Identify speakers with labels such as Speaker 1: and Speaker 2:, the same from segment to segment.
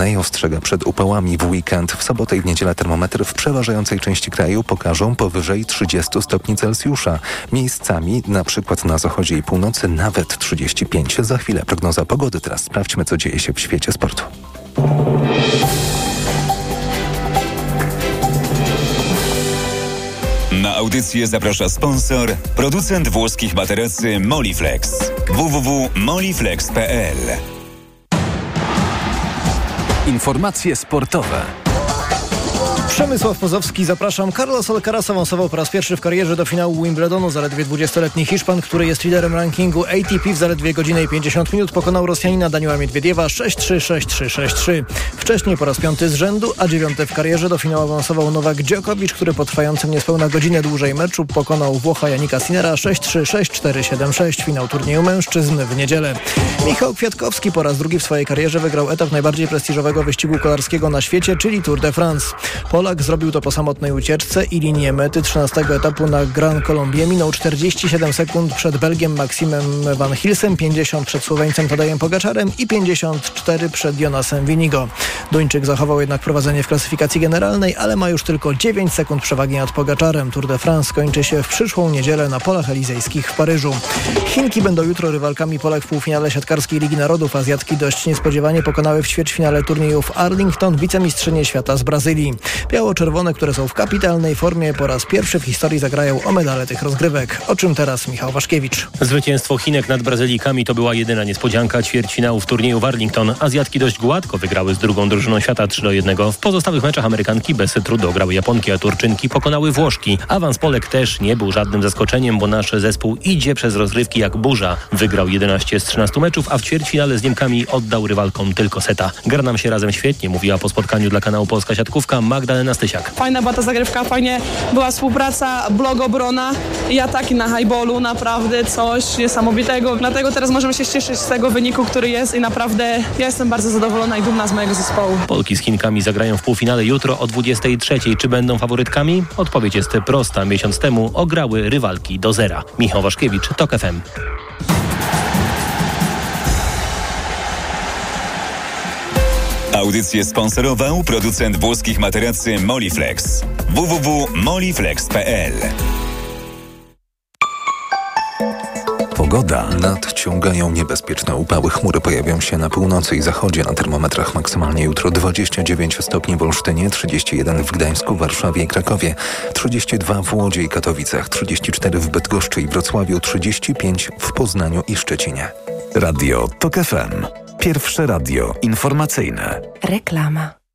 Speaker 1: upalnej ostrzega przed upałami w weekend. W sobotę i w niedzielę termometry w przeważającej części kraju pokażą powyżej 30 stopni Celsjusza. Miejscami, na przykład na zachodzie i północy, nawet 35. Za chwilę prognoza pogody. Teraz sprawdźmy, co dzieje się w świecie sportu.
Speaker 2: Na audycję zaprasza sponsor, producent włoskich materacy Moliflex. www.moliflex.pl
Speaker 3: Informacje sportowe.
Speaker 4: Przemysław Pozowski, zapraszam. Carlos Alcaraz awansował po raz pierwszy w karierze do finału Wimbledonu. Zaledwie 20-letni Hiszpan, który jest liderem rankingu ATP w zaledwie godzinę i 50 minut pokonał Rosjanina Daniela Miedwiediewa 6-3, 6-3, 6-3. Wcześniej po raz piąty z rzędu, a dziewiąty w karierze do finału awansował Nowak Djokovic, który po trwającym niespełna godzinę dłużej meczu pokonał Włocha Janika Sinera 6-3, 6-4, 7-6. Finał turnieju mężczyzn w niedzielę. Michał Kwiatkowski po raz drugi w swojej karierze wygrał etap najbardziej prestiżowego wyścigu kolarskiego na świecie, czyli Tour de France. Polak zrobił to po samotnej ucieczce i linię mety 13 etapu na Gran Colombier minął 47 sekund przed Belgiem Maximem Van Hilsem, 50 przed Słoweńcem Tadejem Pogaczarem i 54 przed Jonasem Winigo. Duńczyk zachował jednak prowadzenie w klasyfikacji generalnej, ale ma już tylko 9 sekund przewagi nad Pogaczarem. Tour de France kończy się w przyszłą niedzielę na polach elizejskich w Paryżu. Chinki będą jutro rywalkami Polek w półfinale siatkarskiej Ligi Narodów. Azjatki dość niespodziewanie pokonały w ćwierćfinale turniejów Arlington wicemistrzynie świata z Brazylii. Biało-czerwone, które są w kapitalnej formie, po raz pierwszy w historii zagrają o medale tych rozgrywek. O czym teraz Michał Waszkiewicz.
Speaker 5: Zwycięstwo Chinek nad Brazylijkami to była jedyna niespodzianka ćwierćfinału w turnieju w Arlington. Azjatki dość gładko wygrały z drugą drużyną świata 3 do 1. W pozostałych meczach Amerykanki bez trudu grały Japonki, a Turczynki pokonały Włoszki. Awans Polek też nie był żadnym zaskoczeniem, bo nasz zespół idzie przez rozgrywki jak burza. Wygrał 11 z 13 meczów, a w ćwierćfinale z Niemkami oddał rywalkom tylko seta. Gra nam się razem świetnie, mówiła po spotkaniu dla kanału Polska Siatkówka Magdalena Stysiak.
Speaker 6: Fajna była ta zagrywka, fajnie była współpraca, blok obrona i ataki na highballu, naprawdę coś niesamowitego. Dlatego teraz możemy się cieszyć z tego wyniku, który jest i naprawdę ja jestem bardzo zadowolona i dumna z mojego zespołu.
Speaker 5: Polki z Chinkami zagrają w półfinale jutro o 23. Czy będą faworytkami? Odpowiedź jest prosta. Miesiąc temu ograły rywalki do zera. Michał Waszkiewicz, TOK FM.
Speaker 2: Audycję sponsorował producent włoskich materacy Moliflex. www.moliflex.pl
Speaker 1: Pogoda. Nadciągają niebezpieczne upały. Chmury pojawią się na północy i zachodzie. Na termometrach maksymalnie jutro 29 stopni w Olsztynie, 31 w Gdańsku, Warszawie i Krakowie, 32 w Łodzi i Katowicach, 34 w Bydgoszczy i Wrocławiu, 35 w Poznaniu i Szczecinie.
Speaker 3: Radio TOK FM. Pierwsze radio informacyjne.
Speaker 7: Reklama.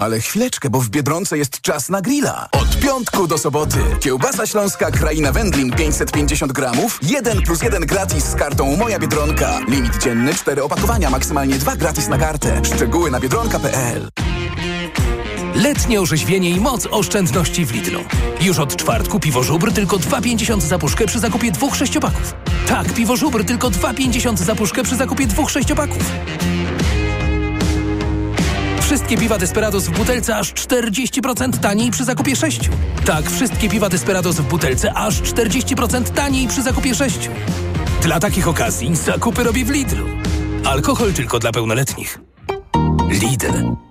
Speaker 8: Ale chwileczkę, bo w Biedronce jest czas na grilla. Od piątku do soboty. Kiełbasa śląska Kraina Wędlin 550 gramów. 1 plus 1 gratis z kartą Moja Biedronka. Limit dzienny 4 opakowania, maksymalnie 2 gratis na kartę. Szczegóły na biedronka.pl
Speaker 3: Letnie orzeźwienie i moc oszczędności w Lidlu. Już od czwartku piwo żubr tylko 2,50 za puszkę przy zakupie dwóch sześciopaków. Tak, piwo żubr tylko 2,50 za puszkę przy zakupie dwóch sześciopaków. Wszystkie piwa Desperados w butelce aż 40% taniej przy zakupie 6. Tak, wszystkie piwa Desperados w butelce aż 40% taniej przy zakupie 6. Dla takich okazji zakupy robię w Lidlu. Alkohol tylko dla pełnoletnich. Lidl.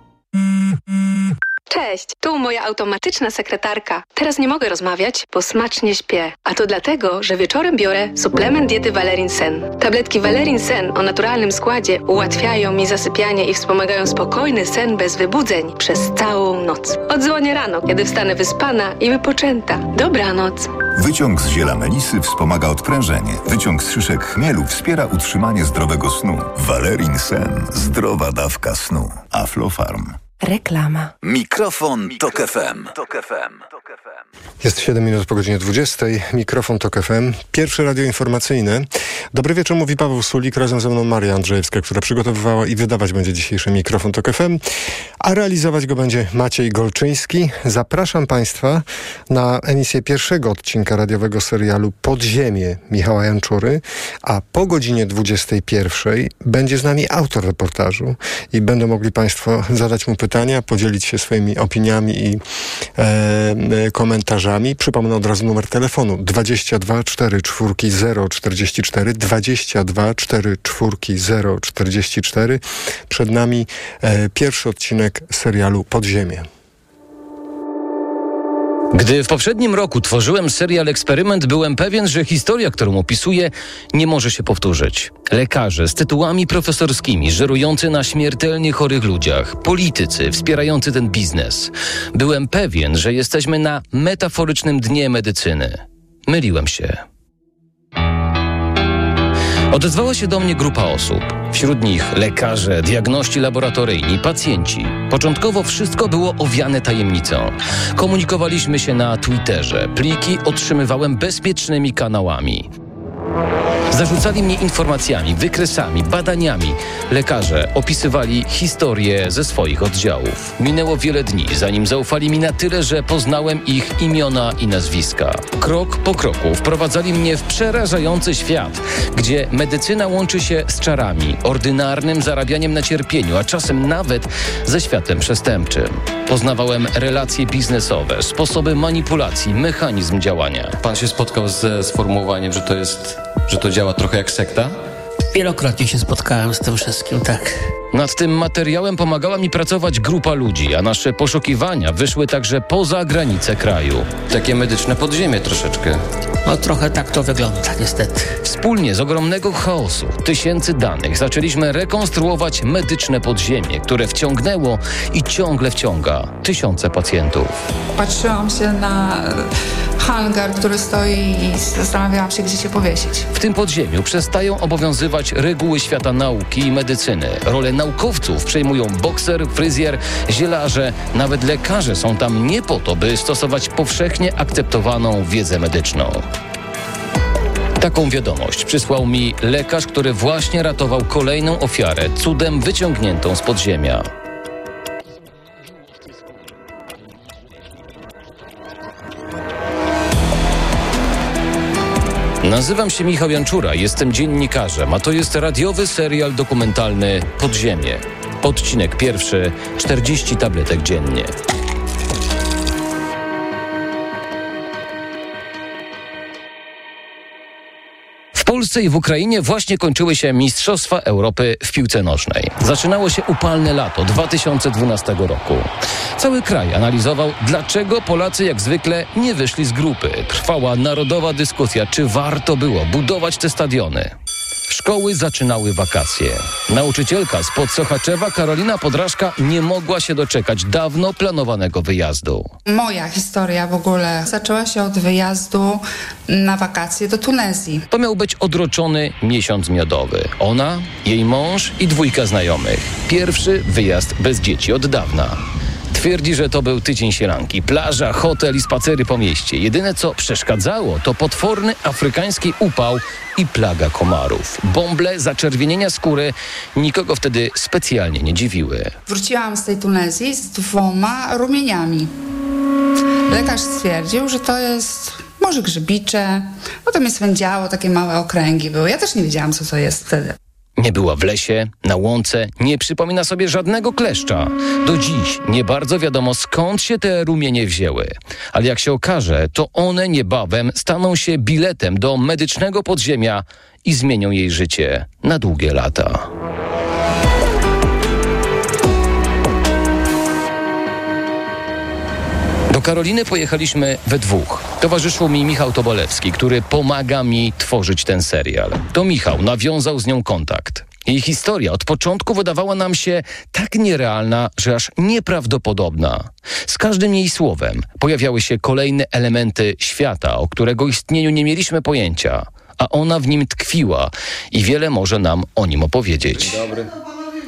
Speaker 7: Cześć, tu moja automatyczna sekretarka. Teraz nie mogę rozmawiać, bo smacznie śpię. A to dlatego, że wieczorem biorę suplement diety Valerin Sen. Tabletki Valerin Sen o naturalnym składzie ułatwiają mi zasypianie i wspomagają spokojny sen bez wybudzeń przez całą noc. Odzwonię rano, kiedy wstanę wyspana i wypoczęta. Dobranoc.
Speaker 9: Wyciąg z ziela melisy wspomaga odprężenie. Wyciąg z szyszek chmielu wspiera utrzymanie zdrowego snu. Valerin Sen. Zdrowa dawka snu. Aflofarm.
Speaker 7: Reklama.
Speaker 3: Mikrofon, Mikrofon Tok FM. Tok FM.
Speaker 10: Jest 7 minut po godzinie 20. Mikrofon TOK FM. Pierwsze radio informacyjne. Dobry wieczór, mówi Paweł Sulik. Razem ze mną Maria Andrzejewska, która przygotowywała i wydawać będzie dzisiejszy mikrofon TOK FM. A realizować go będzie Maciej Golczyński. Zapraszam Państwa na emisję pierwszego odcinka radiowego serialu Podziemie Michała Janczury. A po godzinie 21 będzie z nami autor reportażu i będą mogli Państwo zadać mu pytania, podzielić się swoimi opiniami i e, komentarzami komentarzami. Przypomnę od razu numer telefonu 22 4 4 0 44 22 4 4 0 44. Przed nami e, pierwszy odcinek serialu Podziemie.
Speaker 11: Gdy w poprzednim roku tworzyłem serial Eksperyment, byłem pewien, że historia, którą opisuję, nie może się powtórzyć. Lekarze z tytułami profesorskimi, żerujący na śmiertelnie chorych ludziach, politycy wspierający ten biznes. Byłem pewien, że jesteśmy na metaforycznym dnie medycyny. Myliłem się. Odezwała się do mnie grupa osób. Wśród nich lekarze, diagności laboratoryjni, pacjenci. Początkowo wszystko było owiane tajemnicą. Komunikowaliśmy się na Twitterze. Pliki otrzymywałem bezpiecznymi kanałami. Zarzucali mnie informacjami, wykresami, badaniami. Lekarze opisywali historię ze swoich oddziałów. Minęło wiele dni, zanim zaufali mi na tyle, że poznałem ich imiona i nazwiska. Krok po kroku wprowadzali mnie w przerażający świat, gdzie medycyna łączy się z czarami, ordynarnym zarabianiem na cierpieniu, a czasem nawet ze światem przestępczym. Poznawałem relacje biznesowe, sposoby manipulacji, mechanizm działania.
Speaker 12: Pan się spotkał ze sformułowaniem, że to jest, że to działa trochę jak sekta?
Speaker 13: Wielokrotnie się spotkałem z tym wszystkim, tak.
Speaker 11: Nad tym materiałem pomagała mi pracować grupa ludzi, a nasze poszukiwania wyszły także poza granice kraju.
Speaker 12: Takie medyczne podziemie troszeczkę.
Speaker 13: No trochę tak to wygląda, niestety.
Speaker 11: Wspólnie z ogromnego chaosu, tysięcy danych, zaczęliśmy rekonstruować medyczne podziemie, które wciągnęło i ciągle wciąga tysiące pacjentów.
Speaker 14: Patrzyłam się na hangar, który stoi i zastanawiałam się, gdzie się powiesić.
Speaker 11: W tym podziemiu przestają obowiązywać reguły świata nauki i medycyny. Rolę naukowców przejmują bokser, fryzjer, zielarze, nawet lekarze są tam nie po to, by stosować powszechnie akceptowaną wiedzę medyczną. Taką wiadomość przysłał mi lekarz, który właśnie ratował kolejną ofiarę, cudem wyciągniętą z podziemia. Nazywam się Michał Janczura, jestem dziennikarzem, a to jest radiowy serial dokumentalny Podziemie. Odcinek pierwszy 40 tabletek dziennie. Polsce i w Ukrainie właśnie kończyły się Mistrzostwa Europy w piłce nożnej. Zaczynało się upalne lato 2012 roku. Cały kraj analizował, dlaczego Polacy jak zwykle nie wyszli z grupy. Trwała narodowa dyskusja, czy warto było budować te stadiony. Szkoły zaczynały wakacje. Nauczycielka z Podsochaczewa Karolina Podrażka nie mogła się doczekać dawno planowanego wyjazdu.
Speaker 14: Moja historia w ogóle zaczęła się od wyjazdu na wakacje do Tunezji.
Speaker 11: To miał być odroczony miesiąc miodowy. Ona, jej mąż i dwójka znajomych. Pierwszy wyjazd bez dzieci od dawna. Twierdzi, że to był tydzień sielanki, plaża, hotel i spacery po mieście. Jedyne co przeszkadzało to potworny afrykański upał i plaga komarów. Bąble, zaczerwienienia skóry nikogo wtedy specjalnie nie dziwiły.
Speaker 14: Wróciłam z tej Tunezji z dwoma rumieniami. Lekarz stwierdził, że to jest może grzybicze, potem mnie swędziało, takie małe okręgi były. Ja też nie wiedziałam, co to jest wtedy.
Speaker 11: Nie była w lesie, na łące, nie przypomina sobie żadnego kleszcza. Do dziś nie bardzo wiadomo skąd się te rumienie wzięły. Ale jak się okaże, to one niebawem staną się biletem do medycznego podziemia i zmienią jej życie na długie lata. Do Karoliny pojechaliśmy we dwóch. Towarzyszył mi Michał Tobolewski, który pomaga mi tworzyć ten serial. To Michał nawiązał z nią kontakt. Jej historia od początku wydawała nam się tak nierealna, że aż nieprawdopodobna. Z każdym jej słowem pojawiały się kolejne elementy świata, o którego istnieniu nie mieliśmy pojęcia, a ona w nim tkwiła i wiele może nam o nim opowiedzieć.
Speaker 12: Dobry.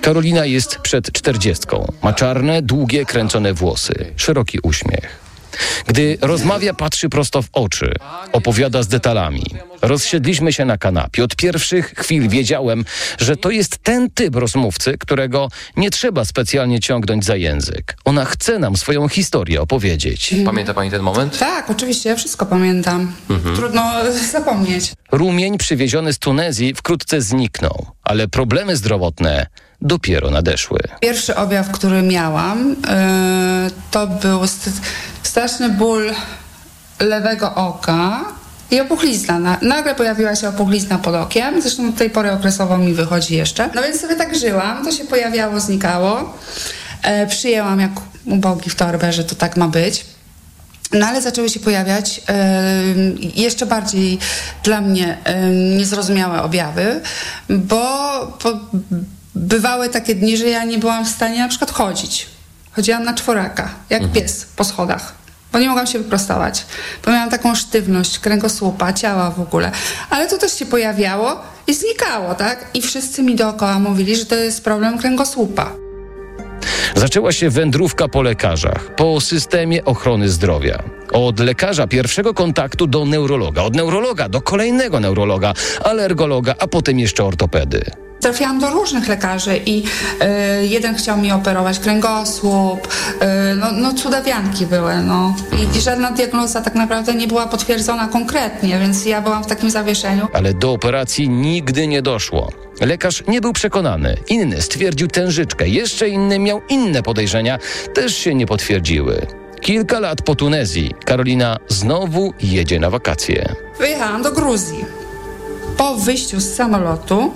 Speaker 11: Karolina jest przed czterdziestką. Ma czarne, długie, kręcone włosy, szeroki uśmiech. Gdy rozmawia, patrzy prosto w oczy, opowiada z detalami. Rozsiedliśmy się na kanapie. Od pierwszych chwil wiedziałem, że to jest ten typ rozmówcy, którego nie trzeba specjalnie ciągnąć za język. Ona chce nam swoją historię opowiedzieć.
Speaker 12: Pamięta pani ten moment?
Speaker 14: Tak, oczywiście, ja wszystko pamiętam.
Speaker 11: Mhm.
Speaker 14: Trudno e, zapomnieć.
Speaker 11: Rumień przywieziony z Tunezji wkrótce zniknął, ale problemy zdrowotne dopiero nadeszły.
Speaker 14: Pierwszy objaw, który miałam, e, to był st- straszny ból lewego oka i opuchlizna. Na- Nagle pojawiła się opuchlizna pod okiem, zresztą do tej pory okresowo mi wychodzi jeszcze. No więc sobie tak żyłam, to się pojawiało, znikało. E, przyjęłam jak ubogi w torbę, że to tak ma być. No ale zaczęły się pojawiać e, jeszcze bardziej dla mnie niezrozumiałe objawy, bo po, bywały takie dni, że ja nie byłam w stanie na przykład chodzić. Chodziłam na czworaka, jak pies po schodach, bo nie mogłam się wyprostować, bo miałam taką sztywność kręgosłupa, ciała w ogóle. Ale to też się pojawiało i znikało, tak? I wszyscy mi dookoła mówili, że to jest problem kręgosłupa.
Speaker 11: Zaczęła się wędrówka po lekarzach, po systemie ochrony zdrowia. Od lekarza pierwszego kontaktu do neurologa, od neurologa do kolejnego neurologa, alergologa, a potem jeszcze ortopedy.
Speaker 14: Trafiłam do różnych lekarzy i e, jeden chciał mi operować kręgosłup, e, no, no cudawianki były, no. I, żadna diagnoza tak naprawdę nie była potwierdzona konkretnie, więc ja byłam w takim zawieszeniu.
Speaker 11: Ale do operacji nigdy nie doszło. Lekarz nie był przekonany. Inny stwierdził tężyczkę, jeszcze inny miał inne podejrzenia, też się nie potwierdziły. Kilka lat po Tunezji Karolina znowu jedzie na wakacje.
Speaker 14: Wyjechałam do Gruzji. Po wyjściu z samolotu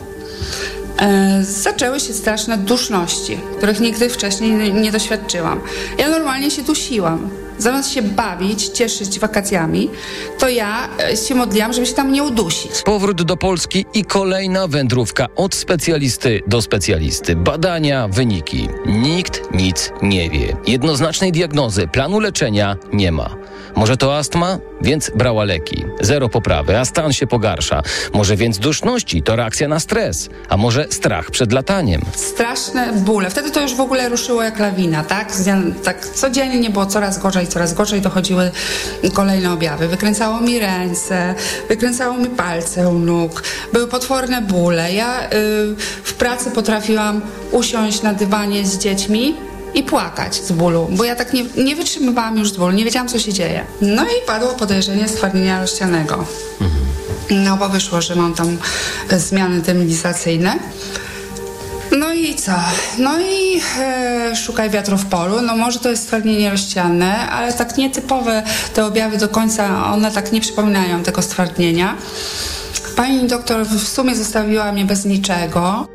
Speaker 14: zaczęły się straszne duszności, których nigdy wcześniej nie, nie doświadczyłam. Ja normalnie się dusiłam. Zamiast się bawić, cieszyć wakacjami, to ja e, się modliłam, żeby się tam nie udusić.
Speaker 11: Powrót do Polski i kolejna wędrówka od specjalisty do specjalisty. Badania, wyniki. Nikt nic nie wie. Jednoznacznej diagnozy, planu leczenia nie ma. Może to astma? Więc brała leki. Zero poprawy, a stan się pogarsza. Może więc duszności to reakcja na stres, a może strach przed lataniem.
Speaker 14: Straszne bóle. Wtedy to już w ogóle ruszyło jak lawina, tak? Tak codziennie było coraz gorzej, coraz gorzej. Dochodziły kolejne objawy. Wykręcało mi ręce, wykręcało mi palce u nóg. Były potworne bóle. Ja y, w pracy potrafiłam usiąść na dywanie z dziećmi i płakać z bólu, bo ja tak nie, nie wytrzymywałam już z bólu, nie wiedziałam, co się dzieje. No i padło podejrzenie stwardnienia rozsianego. No bo wyszło, że mam tam zmiany demilizacyjne. I co? No i e, szukaj wiatru w polu. No może to jest stwardnienie rozsiane, ale tak nietypowe te objawy do końca, one tak nie przypominają tego stwardnienia. Pani doktor w sumie zostawiła mnie bez niczego.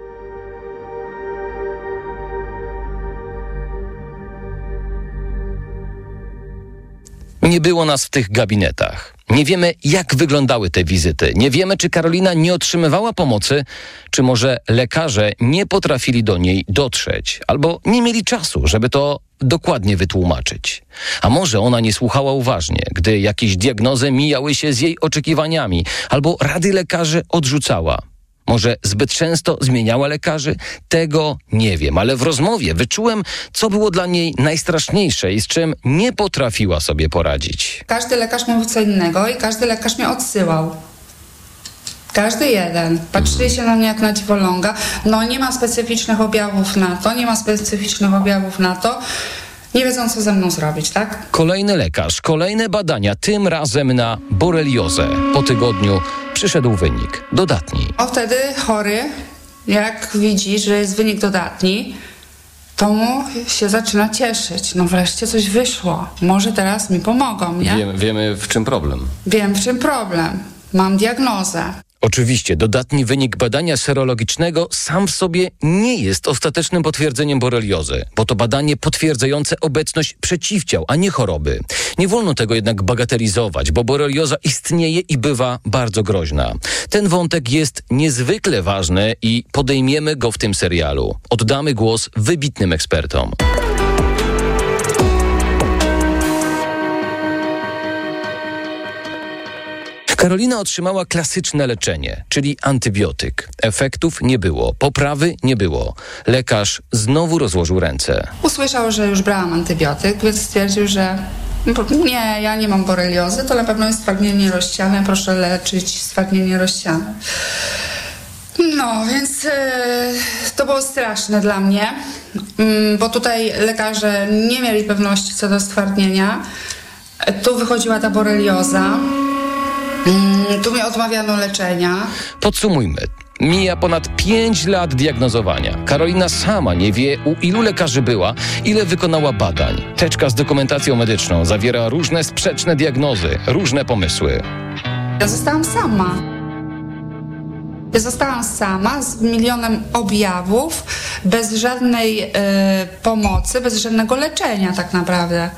Speaker 11: Nie było nas w tych gabinetach. Nie wiemy, jak wyglądały te wizyty. Nie wiemy, czy Karolina nie otrzymywała pomocy, czy może lekarze nie potrafili do niej dotrzeć, albo nie mieli czasu, żeby to dokładnie wytłumaczyć. A może ona nie słuchała uważnie, gdy jakieś diagnozy mijały się z jej oczekiwaniami, albo rady lekarzy odrzucała. Może zbyt często zmieniała lekarzy? Tego nie wiem, ale w rozmowie wyczułem, co było dla niej najstraszniejsze i z czym nie potrafiła sobie poradzić.
Speaker 14: Każdy lekarz mówił co innego i każdy lekarz mnie odsyłał. Każdy jeden. Patrzyli się na mnie jak na dziwoląga. No nie ma specyficznych objawów na to, nie ma specyficznych objawów na to. Nie wiedzą, co ze mną zrobić, tak?
Speaker 11: Kolejny lekarz, kolejne badania, tym razem na boreliozę. Po tygodniu przyszedł wynik dodatni.
Speaker 14: O wtedy chory, jak widzi, że jest wynik dodatni, to mu się zaczyna cieszyć. No wreszcie coś wyszło. Może teraz mi pomogą, nie?
Speaker 12: Wiemy, wiemy w czym problem.
Speaker 14: Wiem, w czym problem. Mam diagnozę.
Speaker 11: Oczywiście dodatni wynik badania serologicznego sam w sobie nie jest ostatecznym potwierdzeniem boreliozy, bo to badanie potwierdzające obecność przeciwciał, a nie choroby. Nie wolno tego jednak bagatelizować, bo borelioza istnieje i bywa bardzo groźna. Ten wątek jest niezwykle ważny i podejmiemy go w tym serialu. Oddamy głos wybitnym ekspertom. Karolina otrzymała klasyczne leczenie, czyli antybiotyk. Efektów nie było, poprawy nie było. Lekarz znowu rozłożył ręce.
Speaker 14: Usłyszał, że już brałam antybiotyk, więc stwierdził, że Nie, ja nie mam boreliozy, to na pewno jest stwardnienie rozsiane, proszę leczyć stwardnienie rozsiane. No, więc e, to było straszne dla mnie, mm, bo tutaj lekarze nie mieli pewności co do stwardnienia. E, Tu wychodziła ta borelioza, mm, tu mi odmawiano leczenia.
Speaker 11: Podsumujmy. Mija ponad 5 lat diagnozowania. Karolina sama nie wie, u ilu lekarzy była, ile wykonała badań. Teczka z dokumentacją medyczną zawiera różne sprzeczne diagnozy, różne pomysły.
Speaker 14: Ja zostałam sama. Ja zostałam sama z milionem objawów, bez żadnej e, pomocy, bez żadnego leczenia tak naprawdę.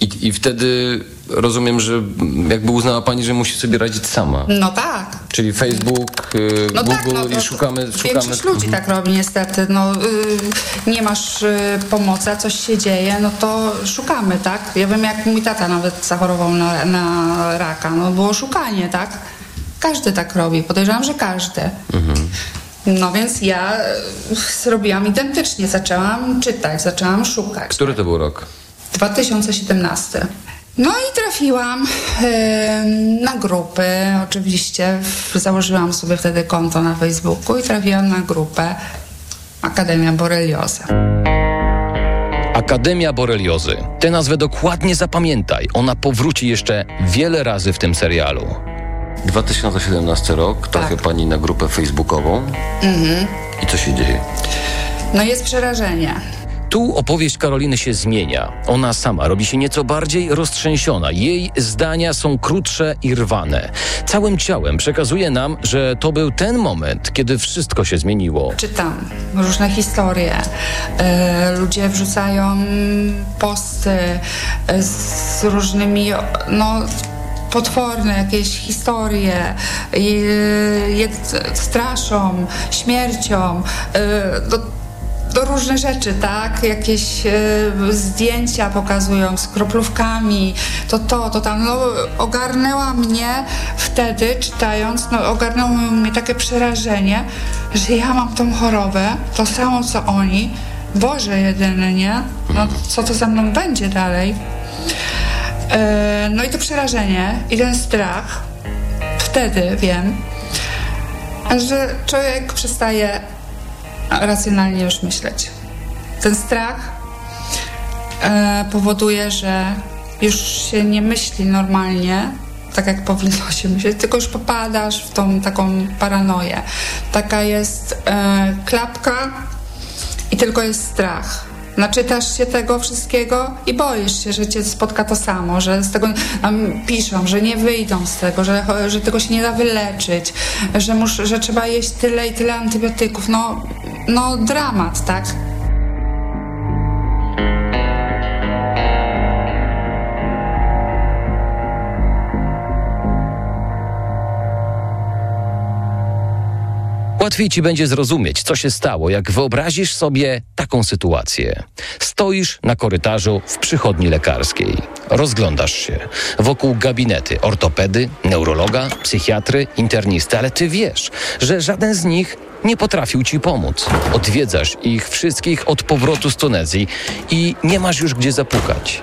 Speaker 12: I, I wtedy rozumiem, że jakby uznała pani, że musi sobie radzić sama.
Speaker 14: No tak.
Speaker 12: Czyli Facebook, y,
Speaker 14: No
Speaker 12: Google
Speaker 14: tak, no,
Speaker 12: i szukamy... szukamy...
Speaker 14: Większość ludzi tak robi niestety. No, y, nie masz y, pomocy, a coś się dzieje, no to szukamy, tak? Ja wiem, jak mój tata nawet zachorował na, na raka. No było szukanie, tak? Każdy tak robi. Podejrzewam, że każdy.
Speaker 12: Mhm.
Speaker 14: No więc ja y, zrobiłam identycznie. Zaczęłam czytać, zaczęłam szukać.
Speaker 12: Który to był rok?
Speaker 14: 2017. No i trafiłam em, na grupy, oczywiście. Założyłam sobie wtedy konto na Facebooku i trafiłam na grupę Akademia Borelioza.
Speaker 11: Akademia Boreliozy. Tę nazwę dokładnie zapamiętaj. Ona powróci jeszcze wiele razy w tym serialu.
Speaker 12: 2017 rok, trafia pani na grupę facebookową.
Speaker 14: Mhm.
Speaker 12: I co się dzieje?
Speaker 14: No jest przerażenie.
Speaker 11: Tu opowieść Karoliny się zmienia. Ona sama robi się nieco bardziej roztrzęsiona. Jej zdania są krótsze i rwane. Całym ciałem przekazuje nam, że to był ten moment, kiedy wszystko się zmieniło.
Speaker 14: Czytam różne historie. E, ludzie wrzucają posty e, z różnymi, no potworne jakieś historie, e, je, straszą, śmiercią. E, do, do różne rzeczy, tak? Jakieś e, zdjęcia pokazują z kroplówkami, to to, to tam. No, ogarnęła mnie wtedy, czytając, no, ogarnęło mnie takie przerażenie, że ja mam tą chorobę, to samo co oni. Boże jedyny, nie? No, co to za mną będzie dalej? E, no i to przerażenie i ten strach. Wtedy wiem, że człowiek przestaje racjonalnie już myśleć. Ten strach e, powoduje, że już się nie myśli normalnie, tak jak powinno się myśleć, tylko już popadasz w tą taką paranoję. Taka jest e, klapka i tylko jest strach. Naczytasz się tego wszystkiego i boisz się, że cię spotka to samo, że z tego piszą, że nie wyjdą z tego, że, że tego się nie da wyleczyć, że, mus, że trzeba jeść tyle i tyle antybiotyków. No, no dramat, tak?
Speaker 11: Łatwiej ci będzie zrozumieć, co się stało, jak wyobrazisz sobie taką sytuację. Stoisz na korytarzu w przychodni lekarskiej. Rozglądasz się. Wokół gabinety ortopedy, neurologa, psychiatry, internisty, ale ty wiesz, że żaden z nich nie potrafił ci pomóc. Odwiedzasz ich wszystkich od powrotu z Tunezji i nie masz już gdzie zapukać.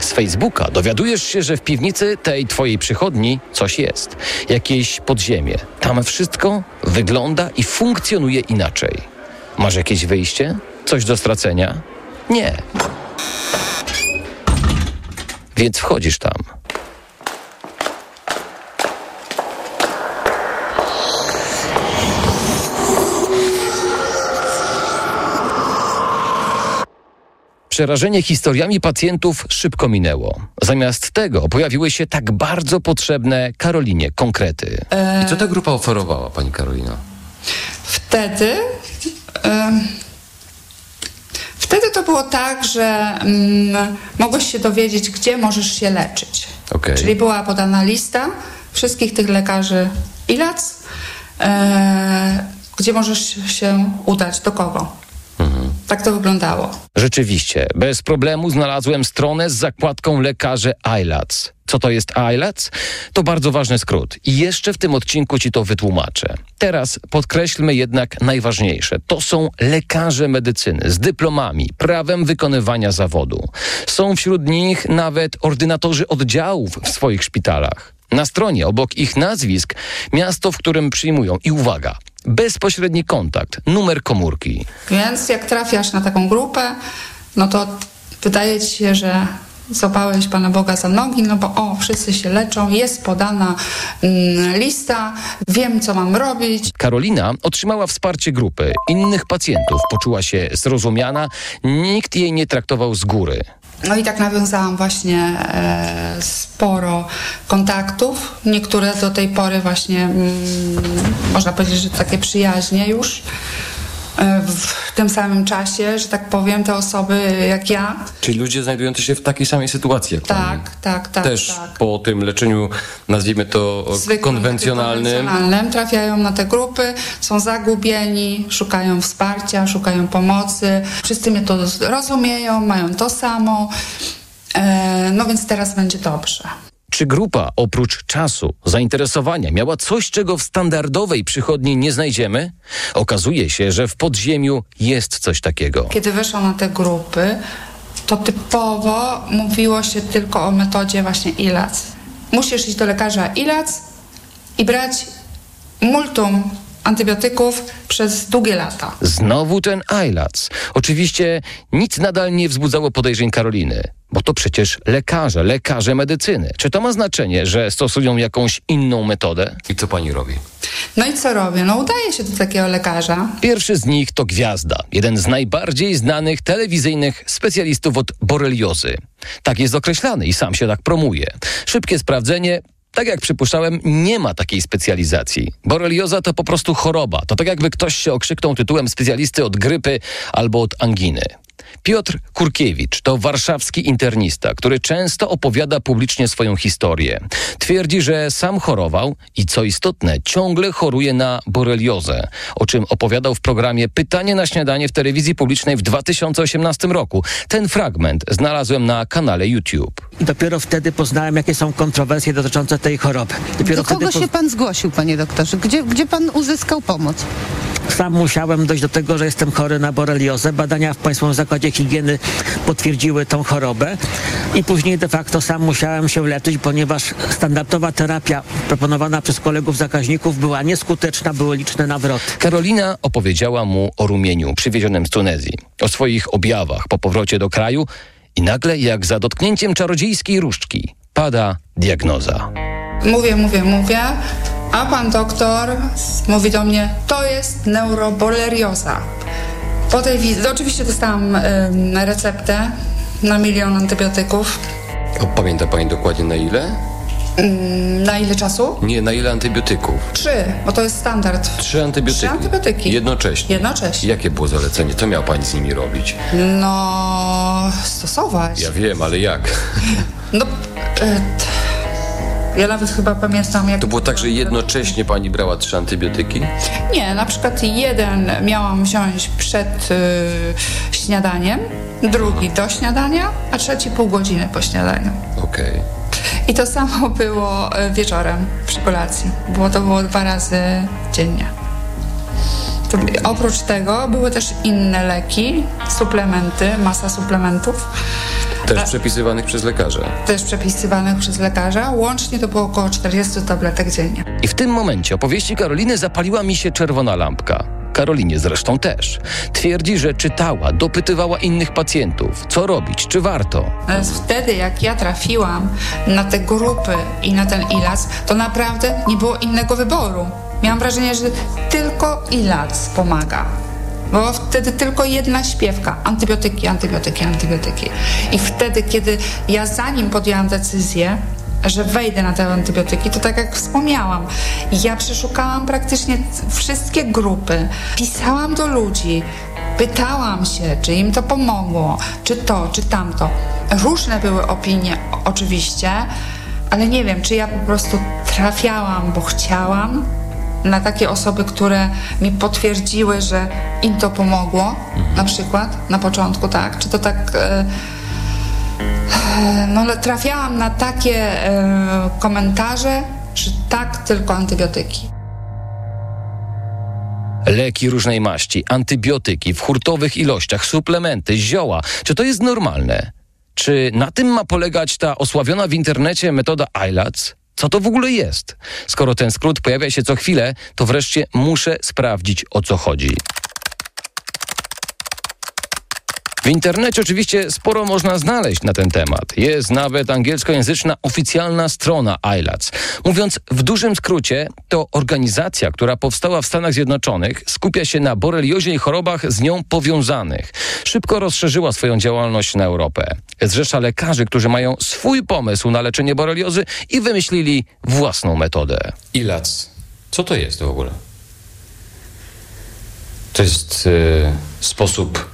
Speaker 11: Z Facebooka dowiadujesz się, że w piwnicy tej twojej przychodni coś jest. Jakieś podziemie. Tam wszystko wygląda i funkcjonuje inaczej. Masz jakieś wyjście? Coś do stracenia? Nie. Więc wchodzisz tam. Przerażenie historiami pacjentów szybko minęło. Zamiast tego pojawiły się tak bardzo potrzebne Karolinie konkrety.
Speaker 12: I co ta grupa oferowała, pani Karolina?
Speaker 14: Wtedy. wtedy to było tak, że mm, mogłeś się dowiedzieć, gdzie możesz się leczyć.
Speaker 12: Okej.
Speaker 14: Czyli była podana lista wszystkich tych lekarzy ILAC, e, gdzie możesz się udać, do kogo. Tak to wyglądało.
Speaker 11: Rzeczywiście, bez problemu znalazłem stronę z zakładką lekarze ILATS. Co to jest ILATS? To bardzo ważny skrót i jeszcze w tym odcinku ci to wytłumaczę. Teraz podkreślmy jednak najważniejsze. To są lekarze medycyny z dyplomami, prawem wykonywania zawodu. Są wśród nich nawet ordynatorzy oddziałów w swoich szpitalach. Na stronie obok ich nazwisk miasto, w którym przyjmują i uwaga, bezpośredni kontakt, numer komórki.
Speaker 14: Więc jak trafiasz na taką grupę, no to wydaje ci się, że złapałeś Pana Boga za nogi, no bo o, wszyscy się leczą, jest podana mm, lista, wiem co mam robić.
Speaker 11: Karolina otrzymała wsparcie grupy, innych pacjentów, poczuła się zrozumiana, nikt jej nie traktował z góry.
Speaker 14: No i tak nawiązałam właśnie e, sporo kontaktów. Niektóre do tej pory właśnie, mm, można powiedzieć, że takie przyjaźnie już. E, w tym samym czasie, że tak powiem, te osoby jak ja.
Speaker 12: Czyli ludzie znajdujący się w takiej samej sytuacji jak pani.
Speaker 14: Tak, tak, tak.
Speaker 12: Też
Speaker 14: tak.
Speaker 12: po tym leczeniu, nazwijmy to
Speaker 14: Zwykłym,
Speaker 12: konwencjonalnym.
Speaker 14: konwencjonalnym trafiają na te grupy, są zagubieni, szukają wsparcia, szukają pomocy. Wszyscy mnie to rozumieją, mają to samo. E, no więc teraz będzie dobrze.
Speaker 11: Czy grupa oprócz czasu, zainteresowania miała coś, czego w standardowej przychodni nie znajdziemy? Okazuje się, że w podziemiu jest coś takiego.
Speaker 14: Kiedy weszłam na te grupy, to typowo mówiło się tylko o metodzie właśnie ILAC. Musisz iść do lekarza ILAC i brać multum antybiotyków przez długie lata.
Speaker 11: Znowu ten ILAC. Oczywiście nic nadal nie wzbudzało podejrzeń Karoliny, bo to przecież lekarze, lekarze medycyny. Czy to ma znaczenie, że stosują jakąś inną metodę?
Speaker 12: I co pani robi?
Speaker 14: No i co robię? No udaję się do takiego lekarza.
Speaker 11: Pierwszy z nich to Gwiazda, jeden z najbardziej znanych telewizyjnych specjalistów od boreliozy. Tak jest określany i sam się tak promuje. Szybkie sprawdzenie. Tak jak przypuszczałem, nie ma takiej specjalizacji. Borelioza to po prostu choroba. To tak jakby ktoś się okrzyknął tytułem specjalisty od grypy albo od anginy. Piotr Kurkiewicz to warszawski internista, który często opowiada publicznie swoją historię. Twierdzi, że sam chorował i co istotne, ciągle choruje na boreliozę, o czym opowiadał w programie Pytanie na śniadanie w telewizji publicznej w 2018 roku. Ten fragment znalazłem na kanale YouTube.
Speaker 13: I dopiero wtedy poznałem, jakie są kontrowersje dotyczące tej choroby. Dopiero
Speaker 15: Do kogo się pan zgłosił, panie doktorze? Gdzie, gdzie pan uzyskał pomoc?
Speaker 13: Sam musiałem dojść do tego, że jestem chory na boreliozę. Badania w Państwowym Zakładzie Higieny potwierdziły tą chorobę i później de facto sam musiałem się leczyć, ponieważ standardowa terapia proponowana przez kolegów zakaźników była nieskuteczna, były liczne nawroty.
Speaker 11: Karolina opowiedziała mu o rumieniu przywiezionym z Tunezji, o swoich objawach po powrocie do kraju i nagle, jak za dotknięciem czarodziejskiej różdżki, pada diagnoza.
Speaker 14: Mówię, mówię, mówię, a pan doktor mówi do mnie, to jest neurobolerioza. Po tej wizycie, oczywiście dostałam ym, receptę na milion antybiotyków.
Speaker 12: O, pamięta pani dokładnie na ile?
Speaker 14: Ym, na ile czasu?
Speaker 12: Nie, na ile antybiotyków?
Speaker 14: Trzy, bo to jest standard.
Speaker 12: Trzy antybiotyki.
Speaker 14: Trzy antybiotyki.
Speaker 12: Jednocześnie.
Speaker 14: Jednocześnie.
Speaker 12: Jakie było zalecenie? Co miała pani z nimi robić?
Speaker 14: No, stosować.
Speaker 12: Ja wiem, ale jak?
Speaker 14: No, e, ja nawet chyba pamiętam, jak...
Speaker 12: To było tak, że jednocześnie pani brała trzy antybiotyki?
Speaker 14: Nie, na przykład jeden miałam wziąć przed y, śniadaniem, drugi do śniadania, a trzeci pół godziny po śniadaniu.
Speaker 12: Okej.
Speaker 14: I to samo było y, wieczorem przy kolacji. Było to było dwa razy dziennie. Oprócz tego były też inne leki, suplementy, masa suplementów,
Speaker 12: Też przepisywanych przez lekarza.
Speaker 14: też przepisywanych przez lekarza. Łącznie to było około 40 tabletek dziennie.
Speaker 11: I w tym momencie opowieści Karoliny zapaliła mi się czerwona lampka. Karolinie zresztą też. Twierdzi, że czytała, dopytywała innych pacjentów, co robić, czy warto.
Speaker 14: Natomiast wtedy, jak ja trafiłam na te grupy i na ten ILAC, to naprawdę nie było innego wyboru. Miałam wrażenie, że tylko ILAC pomaga. Bo wtedy tylko jedna śpiewka. Antybiotyki, antybiotyki, antybiotyki. I wtedy, kiedy ja zanim podjęłam decyzję, że wejdę na te antybiotyki, to tak jak wspomniałam, ja przeszukałam praktycznie wszystkie grupy, pisałam do ludzi, pytałam się, czy im to pomogło, czy to, czy tamto. Różne były opinie, oczywiście, ale nie wiem, czy ja po prostu trafiałam, bo chciałam, na takie osoby, które mi potwierdziły, że im to pomogło, na przykład na początku, tak? Czy to tak. E, no ale trafiałam na takie e, komentarze, że tak, tylko antybiotyki.
Speaker 11: Leki różnej maści, antybiotyki w hurtowych ilościach, suplementy, zioła. Czy to jest normalne? Czy na tym ma polegać ta osławiona w internecie metoda ILATS? Co to w ogóle jest? Skoro ten skrót pojawia się co chwilę, to wreszcie muszę sprawdzić o co chodzi. W internecie oczywiście sporo można znaleźć na ten temat. Jest nawet angielskojęzyczna oficjalna strona ILATS. Mówiąc w dużym skrócie, to organizacja, która powstała w Stanach Zjednoczonych, skupia się na boreliozie i chorobach z nią powiązanych. Szybko rozszerzyła swoją działalność na Europę. Zrzesza lekarzy, którzy mają swój pomysł na leczenie boreliozy i wymyślili własną metodę.
Speaker 12: ILATS. Co to jest w ogóle? To jest y, sposób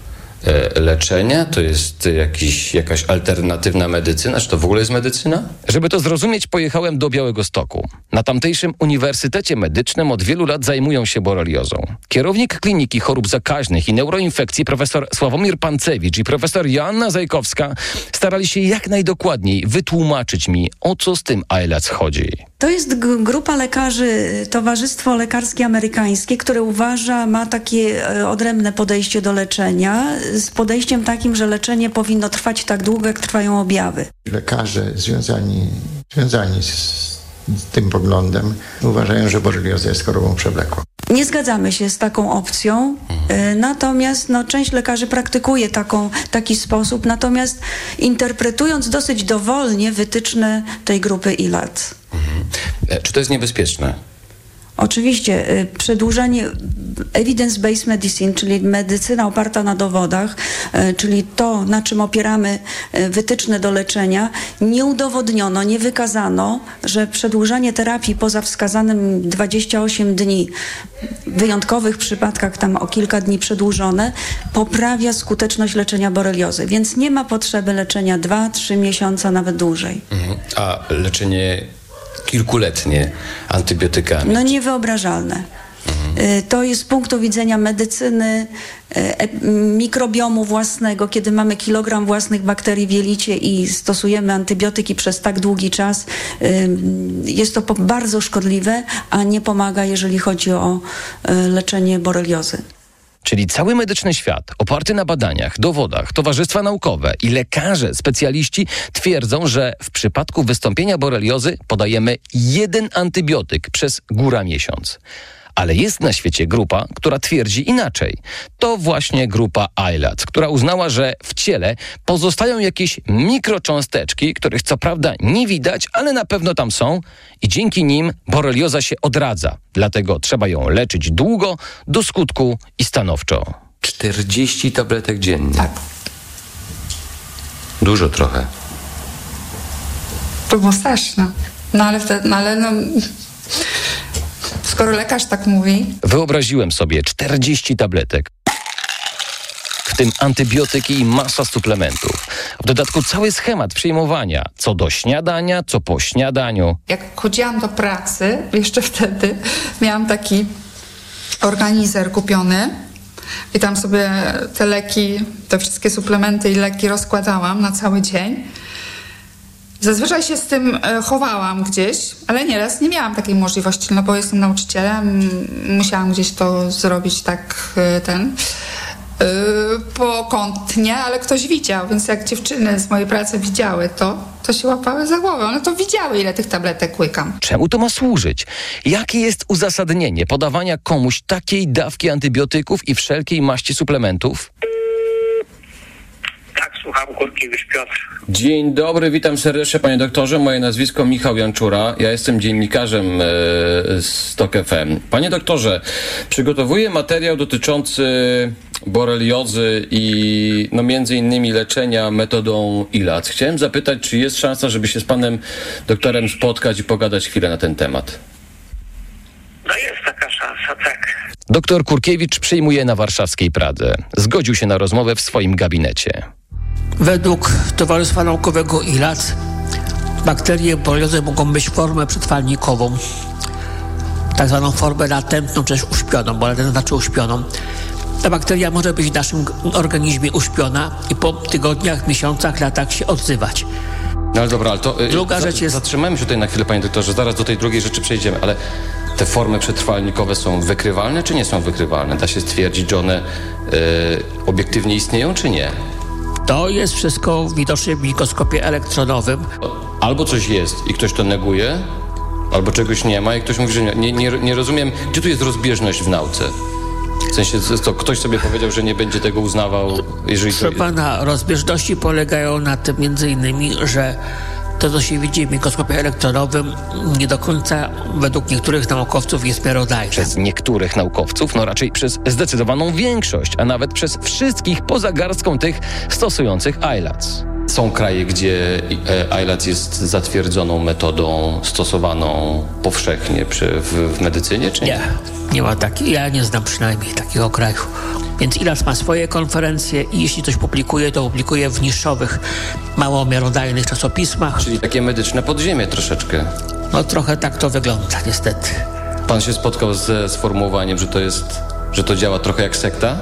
Speaker 12: E, leczenia? To jest jakiś, jakaś alternatywna medycyna? Czy to w ogóle jest medycyna?
Speaker 11: Żeby to zrozumieć, pojechałem do Białego Stoku. Na tamtejszym Uniwersytecie Medycznym od wielu lat zajmują się boreliozą. Kierownik Kliniki Chorób Zakaźnych i Neuroinfekcji profesor Sławomir Pancewicz i profesor Joanna Zajkowska starali się jak najdokładniej wytłumaczyć mi, o co z tym ALS chodzi.
Speaker 16: To jest grupa lekarzy, Towarzystwo Lekarskie Amerykańskie, które uważa, ma takie e, odrębne podejście do leczenia, z podejściem takim, że leczenie powinno trwać tak długo, jak trwają objawy.
Speaker 17: Lekarze związani, związani z tym poglądem uważają, że borelioza jest chorobą przewlekłą.
Speaker 16: Nie zgadzamy się z taką opcją, e, natomiast no, część lekarzy praktykuje taką, taki sposób, natomiast interpretując dosyć dowolnie wytyczne tej grupy ILAT.
Speaker 12: Mhm. Czy to jest niebezpieczne?
Speaker 16: Oczywiście y, przedłużenie evidence-based medicine, czyli medycyna oparta na dowodach, y, czyli to, na czym opieramy y, wytyczne do leczenia, nie udowodniono, nie wykazano, że przedłużanie terapii poza wskazanym 28 dni, w wyjątkowych przypadkach tam o kilka dni przedłużone, poprawia skuteczność leczenia boreliozy. Więc nie ma potrzeby leczenia 2-3 miesiące, nawet dłużej.
Speaker 12: Mhm. A leczenie kilkuletnie antybiotykami.
Speaker 16: No niewyobrażalne. Mhm. To jest z punktu widzenia medycyny, y, mikrobiomu własnego, kiedy mamy kilogram własnych bakterii w jelicie i stosujemy antybiotyki przez tak długi czas, y, jest to bardzo szkodliwe, a nie pomaga, jeżeli chodzi o leczenie boreliozy.
Speaker 11: Czyli cały medyczny świat, oparty na badaniach, dowodach, towarzystwa naukowe i lekarze, specjaliści twierdzą, że w przypadku wystąpienia boreliozy podajemy jeden antybiotyk przez góra miesiąc. Ale jest na świecie grupa, która twierdzi inaczej. To właśnie grupa ILAT, która uznała, że w ciele pozostają jakieś mikrocząsteczki, których co prawda nie widać, ale na pewno tam są i dzięki nim borelioza się odradza. Dlatego trzeba ją leczyć długo, do skutku i stanowczo.
Speaker 12: 40 tabletek dziennie?
Speaker 14: Tak.
Speaker 12: Dużo trochę.
Speaker 14: To było straszne. No ale wtedy, no ale no skoro lekarz tak mówi.
Speaker 11: Wyobraziłem sobie 40 tabletek. W tym antybiotyki i masa suplementów. W dodatku cały schemat przyjmowania, co do śniadania, co po śniadaniu.
Speaker 14: Jak chodziłam do pracy, jeszcze wtedy miałam taki organizer kupiony i tam sobie te leki, te wszystkie suplementy i leki rozkładałam na cały dzień. Zazwyczaj się z tym e, chowałam gdzieś, ale nieraz nie miałam takiej możliwości, no bo jestem nauczycielem, musiałam gdzieś to zrobić tak e, ten yy, pokątnie, ale ktoś widział, więc jak dziewczyny z mojej pracy widziały to, to się łapały za głowę. One to widziały, ile tych tabletek łykam.
Speaker 11: Czemu to ma służyć? Jakie jest uzasadnienie podawania komuś takiej dawki antybiotyków i wszelkiej maści suplementów?
Speaker 18: Słucham, Kurkiewicz Piotr.
Speaker 12: Dzień dobry, witam serdecznie panie doktorze. Moje nazwisko Michał Janczura. Ja jestem dziennikarzem e, z TOK FM. Panie doktorze, przygotowuję materiał dotyczący boreliozy i no między innymi leczenia metodą ILAC. Chciałem zapytać, czy jest szansa, żeby się z panem doktorem spotkać i pogadać chwilę na ten temat?
Speaker 18: No jest taka szansa, tak.
Speaker 11: Doktor Kurkiewicz przyjmuje na warszawskiej Pradze. Zgodził się na rozmowę w swoim gabinecie.
Speaker 19: Według Towarzystwa Naukowego ILAC bakterie boreliozy mogą być formę przetrwalnikową. tak zwaną formę latentną, czy też uśpioną, bo latent znaczy uśpioną. Ta bakteria może być w naszym organizmie uśpiona i po tygodniach, miesiącach, latach się odzywać.
Speaker 12: No ale dobra, ale to... y,
Speaker 19: Druga
Speaker 12: za,
Speaker 19: rzecz jest-
Speaker 12: Zatrzymajmy się tutaj na chwilę, panie doktorze, zaraz do tej drugiej rzeczy przejdziemy, ale te formy przetrwalnikowe są wykrywalne, czy nie są wykrywalne? Da się stwierdzić, że one y, obiektywnie istnieją, czy nie?
Speaker 19: To jest wszystko widoczne w mikroskopie elektronowym.
Speaker 12: Albo coś jest i ktoś to neguje, albo czegoś nie ma i ktoś mówi, że nie. Nie, nie, nie rozumiem, gdzie tu jest rozbieżność w nauce? W sensie, to ktoś sobie powiedział, że nie będzie tego uznawał, jeżeli to...
Speaker 19: Proszę pana, rozbieżności polegają na tym między innymi, że to, co się widzi w mikroskopie elektronowym, nie do końca według niektórych naukowców jest miarodajne.
Speaker 11: Przez niektórych naukowców, no raczej przez zdecydowaną większość, a nawet przez wszystkich poza garstką tych stosujących ILATS.
Speaker 12: Są kraje, gdzie e, ILAC jest zatwierdzoną metodą stosowaną powszechnie przy, w, w medycynie, czy nie?
Speaker 19: Nie, nie ma takiej, ja nie znam przynajmniej takiego kraju. Więc ILAS ma swoje konferencje i jeśli coś publikuje, to publikuje w niższowych, mało miarodajnych czasopismach.
Speaker 12: Czyli takie medyczne podziemie troszeczkę.
Speaker 19: No trochę tak to wygląda, niestety.
Speaker 12: Pan się spotkał ze sformułowaniem, że to jest, że to działa trochę jak sekta?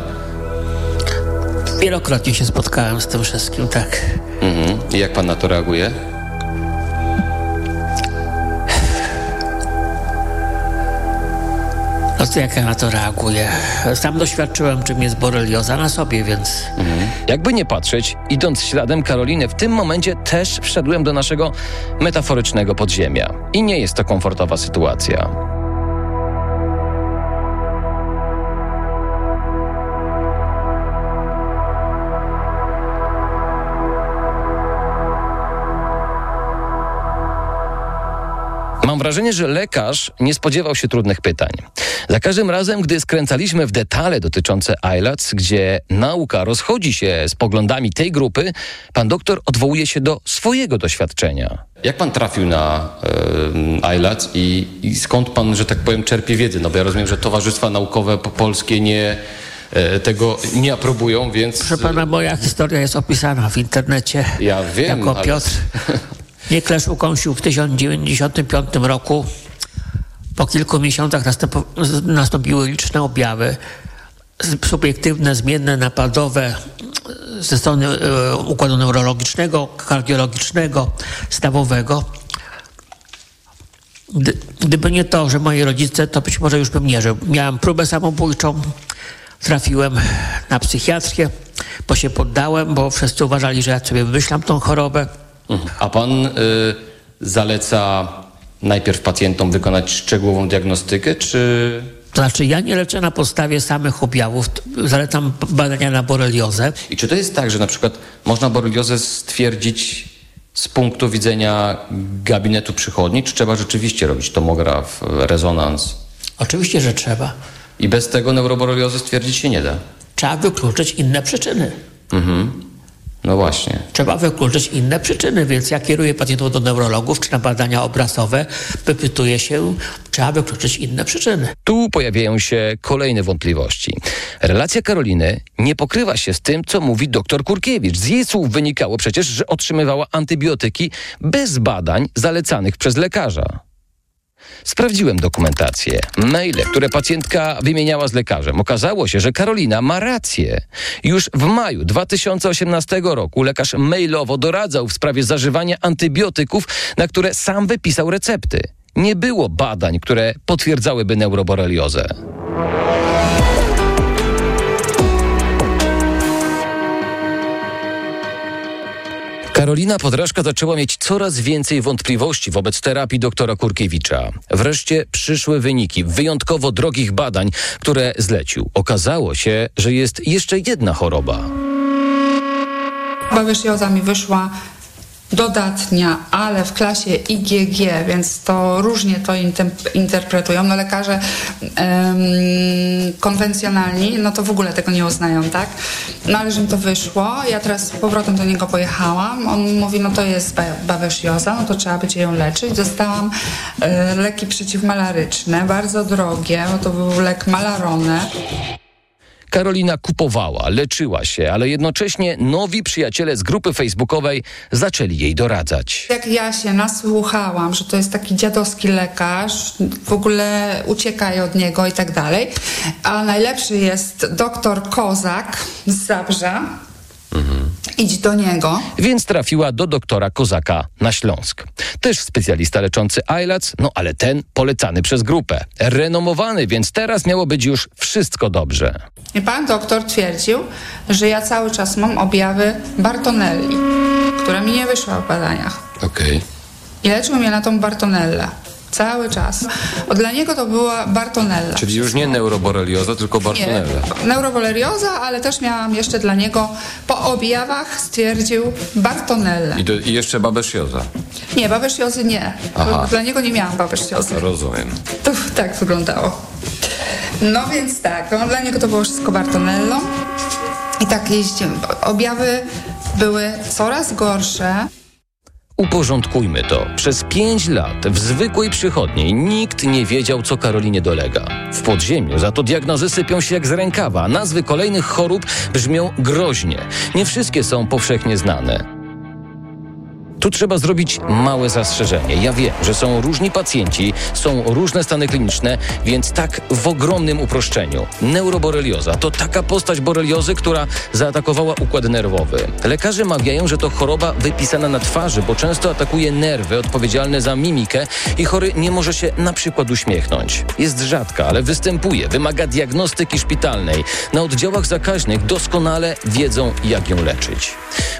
Speaker 19: Wielokrotnie się spotkałem z tym wszystkim, tak.
Speaker 12: Mhm. I jak pan na to reaguje?
Speaker 19: To jak ja na to reaguję? Sam doświadczyłem, czym jest borelioza na sobie, więc...
Speaker 11: Jakby nie patrzeć, idąc śladem Karoliny, w tym momencie też wszedłem do naszego metaforycznego podziemia. I nie jest to komfortowa sytuacja. Wrażenie, że lekarz nie spodziewał się trudnych pytań. Za każdym razem, gdy skręcaliśmy w detale dotyczące ILATS, gdzie nauka rozchodzi się z poglądami tej grupy, pan doktor odwołuje się do swojego doświadczenia.
Speaker 12: Jak pan trafił na e, ILAC i, i skąd pan, że tak powiem, czerpie wiedzę? No bo ja rozumiem, że towarzystwa naukowe po- polskie nie, e, tego nie aprobują, więc...
Speaker 19: Proszę pana, moja historia jest opisana w internecie.
Speaker 12: Ja wiem,
Speaker 19: Jako
Speaker 12: ale-
Speaker 19: Piotr. klesz ukąsił w 1995 roku. Po kilku miesiącach nastąpiły liczne objawy. Subiektywne, zmienne, napadowe ze strony e, układu neurologicznego, kardiologicznego, stawowego. Gdy, gdyby nie to, że moi rodzice, to być może już bym nie żył. Miałem próbę samobójczą, trafiłem na psychiatrię, bo się poddałem, bo wszyscy uważali, że ja sobie wymyślam tą chorobę.
Speaker 12: A pan y, zaleca najpierw pacjentom wykonać szczegółową diagnostykę, czy...
Speaker 19: To znaczy, ja nie leczę na podstawie samych objawów, zalecam badania na boreliozę.
Speaker 12: I czy to jest tak, że na przykład można boreliozę stwierdzić z punktu widzenia gabinetu przychodni, czy trzeba rzeczywiście robić tomograf, rezonans?
Speaker 19: Oczywiście, że trzeba.
Speaker 12: I bez tego neuroboreliozy stwierdzić się nie da.
Speaker 19: Trzeba wykluczyć inne przyczyny.
Speaker 12: Mhm. No właśnie.
Speaker 19: Trzeba wykluczyć inne przyczyny, więc ja kieruję pacjentów do neurologów czy na badania obrazowe, wypytuję się, trzeba wykluczyć inne przyczyny.
Speaker 11: Tu pojawiają się kolejne wątpliwości. Relacja Karoliny nie pokrywa się z tym, co mówi dr Kurkiewicz. Z jej słów wynikało przecież, że otrzymywała antybiotyki bez badań zalecanych przez lekarza. Sprawdziłem dokumentację, maile, które pacjentka wymieniała z lekarzem. Okazało się, że Karolina ma rację. Już w maju 2018 roku lekarz mailowo doradzał w sprawie zażywania antybiotyków, na które sam wypisał recepty. Nie było badań, które potwierdzałyby neuroboreliozę. Karolina Podrażka zaczęła mieć coraz więcej wątpliwości wobec terapii doktora Kurkiewicza. Wreszcie przyszły wyniki wyjątkowo drogich badań, które zlecił. Okazało się, że jest jeszcze jedna choroba.
Speaker 14: Babesioza mi wyszła dodatnia, ale w klasie IgG, więc to różnie to interpretują. No lekarze em, konwencjonalni, no to w ogóle tego nie uznają, tak? No ale że mi to wyszło, ja teraz z powrotem do niego pojechałam, on mówi, no to jest ba- babesioza, no to trzeba będzie ją leczyć. Dostałam e, leki przeciwmalaryczne, bardzo drogie, bo to był lek Malarone.
Speaker 11: Karolina kupowała, leczyła się, ale jednocześnie nowi przyjaciele z grupy facebookowej zaczęli jej doradzać.
Speaker 14: Jak ja się nasłuchałam, że to jest taki dziadowski lekarz, w ogóle uciekaj od niego i tak dalej, a najlepszy jest doktor Kozak z Zabrza, idź do niego.
Speaker 11: Więc trafiła do doktora Kozaka na Śląsk. Też specjalista leczący ILAC, no ale ten polecany przez grupę. Renomowany, więc teraz miało być już wszystko dobrze.
Speaker 14: I pan doktor twierdził, że ja cały czas mam objawy Bartonelli, która mi nie wyszła w badaniach.
Speaker 12: Okej.
Speaker 14: I leczył mnie na tą Bartonellę. Cały czas. Bo dla niego to była Bartonella.
Speaker 12: Czyli już nie neuroborelioza, tylko bartonella.
Speaker 14: Nie, neurobolerioza, ale też miałam jeszcze dla niego po objawach stwierdził Bartonellę.
Speaker 12: I, do, I jeszcze babesjoza.
Speaker 14: Nie, babesjozy nie.
Speaker 12: Aha.
Speaker 14: Dla niego nie miałam babesjozy.
Speaker 12: Rozumiem.
Speaker 14: To tak wyglądało. No więc tak, no, dla niego to było wszystko Bartonello. I tak jeździ, objawy były coraz gorsze.
Speaker 11: Uporządkujmy to. Przez pięć lat w zwykłej przychodniej nikt nie wiedział, co Karolinie dolega. W podziemiu za to diagnozy sypią się jak z rękawa, nazwy kolejnych chorób brzmią groźnie. Nie wszystkie są powszechnie znane. Tu trzeba zrobić małe zastrzeżenie. Ja wiem, że są różni pacjenci, są różne stany kliniczne, więc tak w ogromnym uproszczeniu. Neuroborelioza to taka postać boreliozy, która zaatakowała układ nerwowy. Lekarze mawiają, że to choroba wypisana na twarzy, bo często atakuje nerwy odpowiedzialne za mimikę i chory nie może się na przykład uśmiechnąć. Jest rzadka, ale występuje, wymaga diagnostyki szpitalnej. Na oddziałach zakaźnych doskonale wiedzą, jak ją leczyć.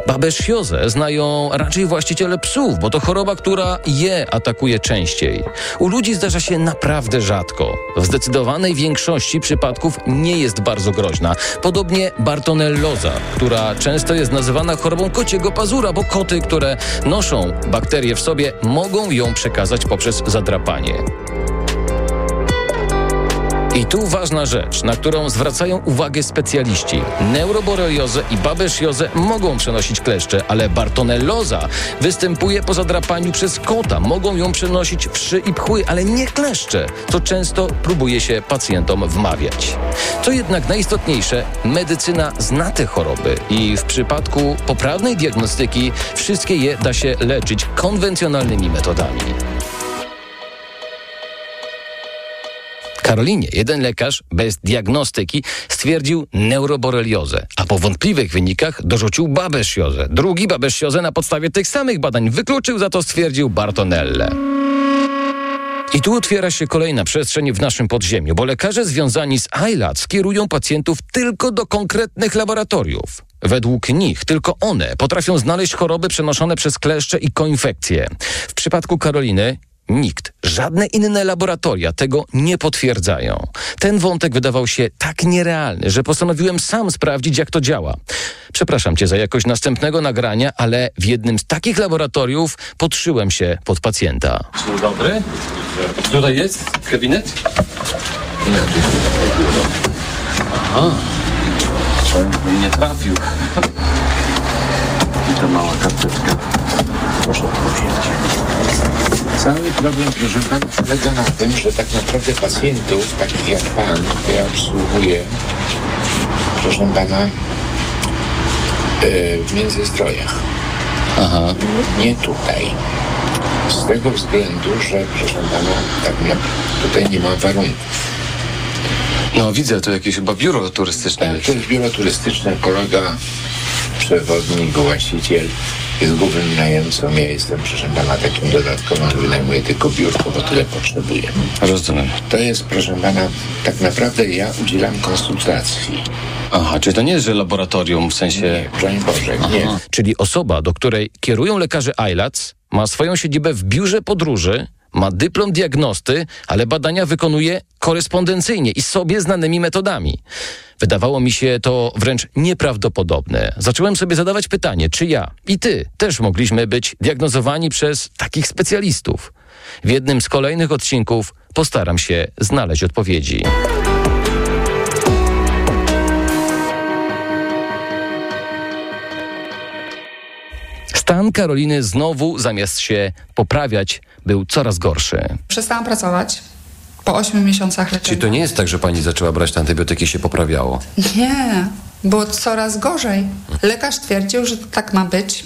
Speaker 11: Babesziozę znają raczej właściciele psów, bo to choroba, która je atakuje częściej. U ludzi zdarza się naprawdę rzadko. W zdecydowanej większości przypadków nie jest bardzo groźna. Podobnie bartonelloza, która często jest nazywana chorobą kociego pazura, bo koty, które noszą bakterie w sobie, mogą ją przekazać poprzez zadrapanie. I tu ważna rzecz, na którą zwracają uwagę specjaliści. Neuroboreliozę i babesziozę mogą przenosić kleszcze, ale bartonelloza występuje po zadrapaniu przez kota. Mogą ją przenosić wszy i pchły, ale nie kleszcze, co często próbuje się pacjentom wmawiać. Co jednak najistotniejsze, medycyna zna te choroby i w przypadku poprawnej diagnostyki wszystkie je da się leczyć konwencjonalnymi metodami. Karolinie jeden lekarz bez diagnostyki stwierdził neuroboreliozę, a po wątpliwych wynikach dorzucił babesziozę. Drugi babesziozę na podstawie tych samych badań wykluczył, za to stwierdził Bartonellę. I tu otwiera się kolejna przestrzeń w naszym podziemiu, bo lekarze związani z ILAD skierują pacjentów tylko do konkretnych laboratoriów. Według nich tylko one potrafią znaleźć choroby przenoszone przez kleszcze i koinfekcje. W przypadku Karoliny Nikt, żadne inne laboratoria tego nie potwierdzają. Ten wątek wydawał się tak nierealny, że postanowiłem sam sprawdzić, jak to działa. Przepraszam cię za jakość następnego nagrania, ale w jednym z takich laboratoriów podszyłem się pod pacjenta.
Speaker 12: Dzień dobry. Tutaj jest gabinet? Aha. Nie trafił. I to mała karteczka. Proszę odpowiedzieć.
Speaker 20: Cały problem, proszę pana, polega na tym, że tak naprawdę pacjentów, takich jak pan, ja obsługuję, proszę pana, yy, w Międzyzdrojach.
Speaker 12: Aha.
Speaker 20: Nie tutaj. Z tego względu, że proszę pana, tak na, tutaj nie ma warunków.
Speaker 12: No widzę, to jakieś chyba biuro turystyczne.
Speaker 20: Tak, to jest biuro turystyczne, kolega, przewodnik, właściciel jest głównym najemcą. Ja jestem, proszę pana, takim dodatkowym, że wynajmuję tylko biurko, bo tyle potrzebuję.
Speaker 12: Rozumiem.
Speaker 20: To jest, proszę pana, tak naprawdę ja udzielam konsultacji.
Speaker 12: Aha, czy to nie jest, że laboratorium w sensie...
Speaker 20: Nie, broń Boże, nie.
Speaker 11: Czyli osoba, do której kierują lekarze ILAC, ma swoją siedzibę w biurze podróży, ma dyplom diagnosty, ale badania wykonuje korespondencyjnie i sobie znanymi metodami. Wydawało mi się to wręcz nieprawdopodobne. Zacząłem sobie zadawać pytanie, czy ja i ty też mogliśmy być diagnozowani przez takich specjalistów. W jednym z kolejnych odcinków postaram się znaleźć odpowiedzi. Stan Karoliny znowu, zamiast się poprawiać, był coraz gorszy.
Speaker 14: Przestałam pracować. Po 8 miesiącach leczenia.
Speaker 12: Czyli to nie jest tak, że pani zaczęła brać te antybiotyki i się poprawiało?
Speaker 14: Nie, było coraz gorzej. Lekarz twierdził, że tak ma być,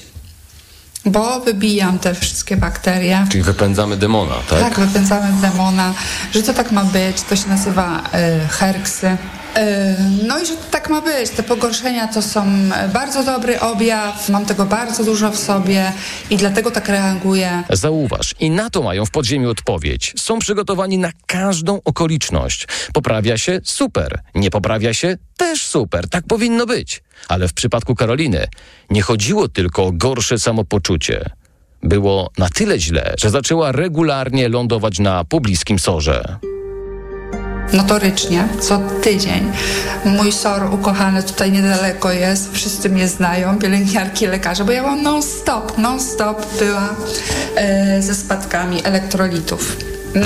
Speaker 14: bo wybijam te wszystkie bakterie.
Speaker 12: Czyli wypędzamy demona, tak?
Speaker 14: Tak, wypędzamy demona, że to tak ma być, to się nazywa y, herksy. Y, No i że tak ma być. Te pogorszenia to są bardzo dobry objaw, mam tego bardzo dużo w sobie i dlatego tak reaguję.
Speaker 11: Zauważ, i na to mają w podziemiu odpowiedź. Są przygotowani na każdą okoliczność. Poprawia się? Super. Nie poprawia się? Też super. Tak powinno być. Ale w przypadku Karoliny nie chodziło tylko o gorsze samopoczucie. Było na tyle źle, że zaczęła regularnie lądować na pobliskim sorze.
Speaker 14: Notorycznie, co tydzień. Mój SOR ukochany tutaj niedaleko jest, wszyscy mnie znają, pielęgniarki, lekarze, bo ja mam non-stop, non-stop była e, ze spadkami elektrolitów.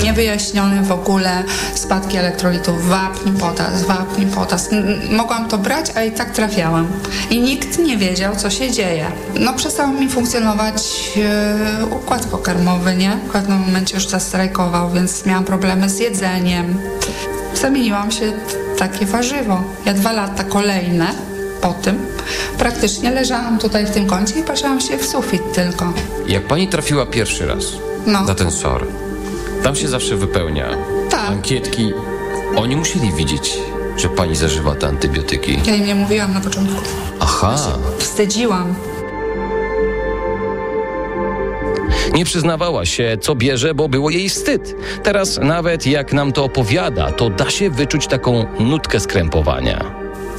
Speaker 14: Niewyjaśnione w ogóle spadki elektrolitów, wapń, potas, wapń, potas. Mogłam to brać, a i tak trafiałam. I nikt nie wiedział, co się dzieje. No przestał mi funkcjonować e, układ pokarmowy, nie? W pewnym momencie już zastrajkował, więc miałam problemy z jedzeniem. Zamieniłam się w takie warzywo. Ja dwa lata kolejne po tym praktycznie leżałam tutaj w tym kącie i patrzyłam się w sufit tylko.
Speaker 12: Jak pani trafiła pierwszy raz
Speaker 14: No.
Speaker 12: na ten SOR, tam się zawsze wypełnia
Speaker 14: Tak.
Speaker 12: ankietki. Oni musieli widzieć, że pani zażywa te antybiotyki.
Speaker 14: Ja im nie mówiłam na początku.
Speaker 12: Aha.
Speaker 14: Wstydziłam.
Speaker 11: Nie przyznawała się, co bierze, bo było jej wstyd. Teraz nawet jak nam to opowiada, to da się wyczuć taką nutkę skrępowania.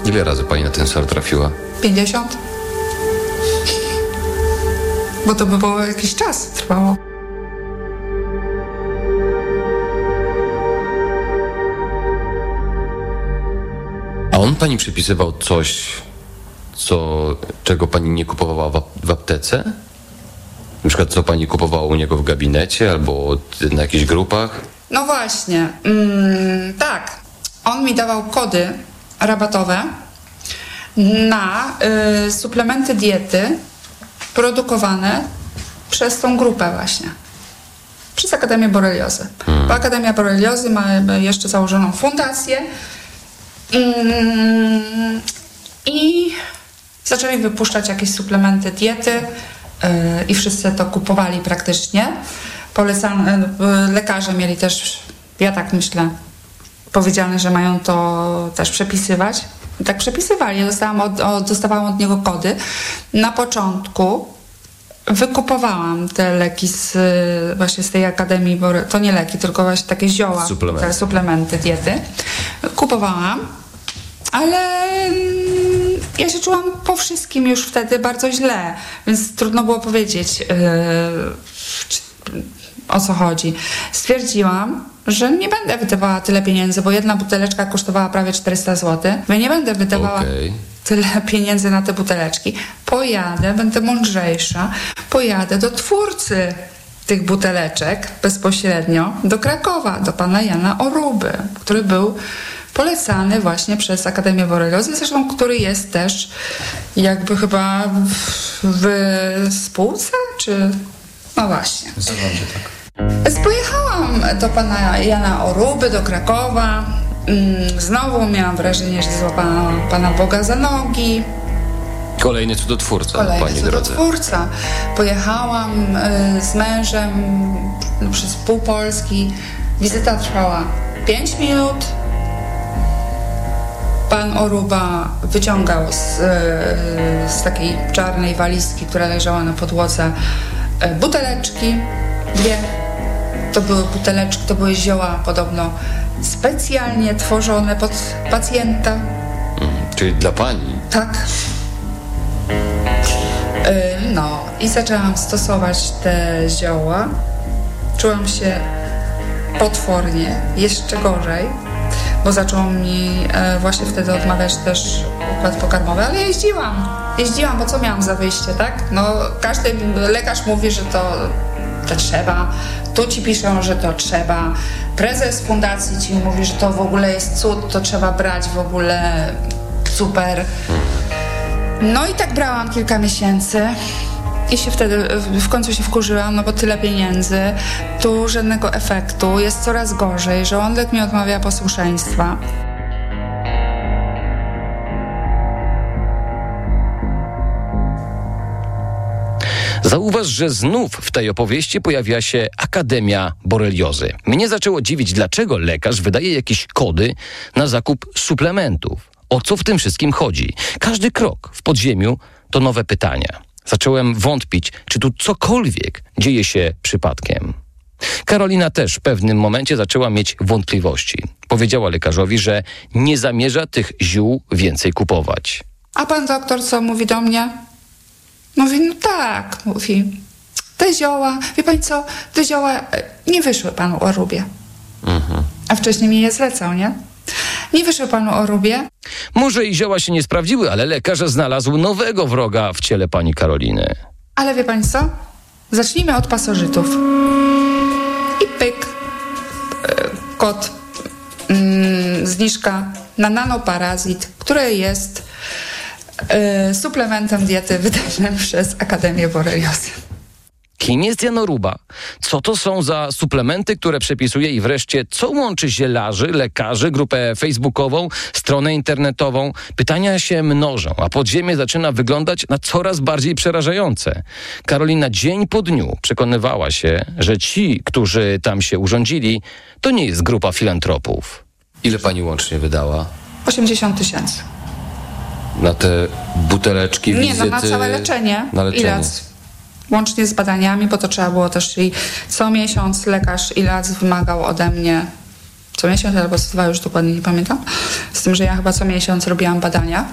Speaker 12: Ile razy pani na ten SOR trafiła?
Speaker 14: 50? Bo to by było jakiś czas trwało.
Speaker 12: A on pani przypisywał coś, co, czego pani nie kupowała w, ap- w aptece? Na przykład co pani kupowała u niego w gabinecie albo na jakichś grupach?
Speaker 14: No właśnie, mm, tak. On mi dawał kody rabatowe na y, suplementy diety produkowane przez tą grupę właśnie. Przez Akademię Boreliozy. Bo Akademia Boreliozy ma jeszcze założoną fundację i zaczęli wypuszczać jakieś suplementy diety y, i wszyscy to kupowali praktycznie. Polecane, y, lekarze mieli też, ja tak myślę, powiedziane, że mają to też przepisywać. I tak przepisywali. Ja dostałam od, od, dostawałam od niego kody. Na początku wykupowałam te leki z, y, właśnie z tej akademii, bo to nie leki, tylko właśnie takie zioła,
Speaker 12: Suplementy.
Speaker 14: te suplementy diety. Kupowałam, ale mm, ja się czułam po wszystkim już wtedy bardzo źle, więc trudno było powiedzieć yy, o co chodzi. Stwierdziłam, że nie będę wydawała tyle pieniędzy, bo jedna buteleczka kosztowała prawie 400 zł. Ja nie będę wydawała
Speaker 12: Okej.
Speaker 14: tyle pieniędzy na te buteleczki. Pojadę, będę mądrzejsza, pojadę do twórcy tych buteleczek bezpośrednio do Krakowa, do pana Jana Oruby, który był polecany właśnie przez Akademię Boreliozy, zresztą który jest też jakby chyba w, w spółce, czy... No właśnie. Więc Pojechałam do pana Jana Oruby, do Krakowa. Mm, Znowu miałam wrażenie, że złapałam pana Boga za nogi.
Speaker 12: Kolejny cudotwórca,
Speaker 14: Kolejny
Speaker 12: pani drodze.
Speaker 14: cudotwórca. Pojechałam y, z mężem y, przez pół Polski. Wizyta trwała 5 minut. Pan Oruba wyciągał z, y, z takiej czarnej walizki, która leżała na podłodze, y, buteleczki, dwie. To były buteleczki, to były zioła podobno specjalnie tworzone pod pacjenta.
Speaker 12: Czyli dla pani.
Speaker 14: Tak. Y, No i zaczęłam stosować te zioła. Czułam się potwornie, jeszcze gorzej, bo zaczął mi e, właśnie wtedy odmawiać też układ pokarmowy, ale jeździłam. Jeździłam, bo co miałam za wyjście, tak? No każdy lekarz mówi, że to, to trzeba. Tu ci piszą, że to trzeba. Prezes fundacji ci mówi, że to w ogóle jest cud, to trzeba brać w ogóle super. No i tak brałam kilka miesięcy I się wtedy w końcu się wkurzyłam, no bo tyle pieniędzy, tu żadnego efektu, jest coraz gorzej, żołądek mi odmawia posłuszeństwa.
Speaker 11: Zauważ, że znów w tej opowieści pojawia się Akademia Boreliozy. Mnie zaczęło dziwić, dlaczego lekarz wydaje jakieś kody na zakup suplementów. O co w tym wszystkim chodzi? Każdy krok w podziemiu to nowe pytania. Zacząłem wątpić, czy tu cokolwiek dzieje się przypadkiem. Karolina też w pewnym momencie zaczęła mieć wątpliwości. Powiedziała lekarzowi, że nie zamierza tych ziół więcej kupować.
Speaker 14: A pan doktor co mówi do mnie? Mówi, no tak, mówi. Te zioła, wie pani co, te zioła e, nie wyszły panu o rubie. A wcześniej mi je zlecał, nie? Nie wyszły panu o rubie.
Speaker 11: Może i zioła się nie sprawdziły, ale lekarz znalazł nowego wroga w ciele pani Karoliny.
Speaker 14: Ale wie pani co? Zacznijmy od pasożytów. I pyk. E, Kod. Mm, zniżka na nanoparazit, który jest e, suplementem diety wydanym przez Akademię Boreliozy.
Speaker 11: Kim jest janoruba? Co to są za suplementy, które przepisuje i wreszcie co łączy zielarzy, lekarzy, grupę facebookową, stronę internetową? Pytania się mnożą, a podziemie zaczyna wyglądać na coraz bardziej przerażające. Karolina dzień po dniu przekonywała się, że ci, którzy tam się urządzili, to nie jest grupa filantropów.
Speaker 12: Ile pani łącznie wydała
Speaker 14: 80 tysięcy.
Speaker 12: na te buteleczki,
Speaker 14: Nie,
Speaker 12: wizyty?
Speaker 14: no na całe leczenie.
Speaker 12: Na leczenie.
Speaker 14: Ilac. Łącznie z badaniami, bo to trzeba było też i co miesiąc lekarz Ilac wymagał ode mnie co miesiąc albo co dwa, już dokładnie nie pamiętam. Z tym, że ja chyba co miesiąc robiłam badania.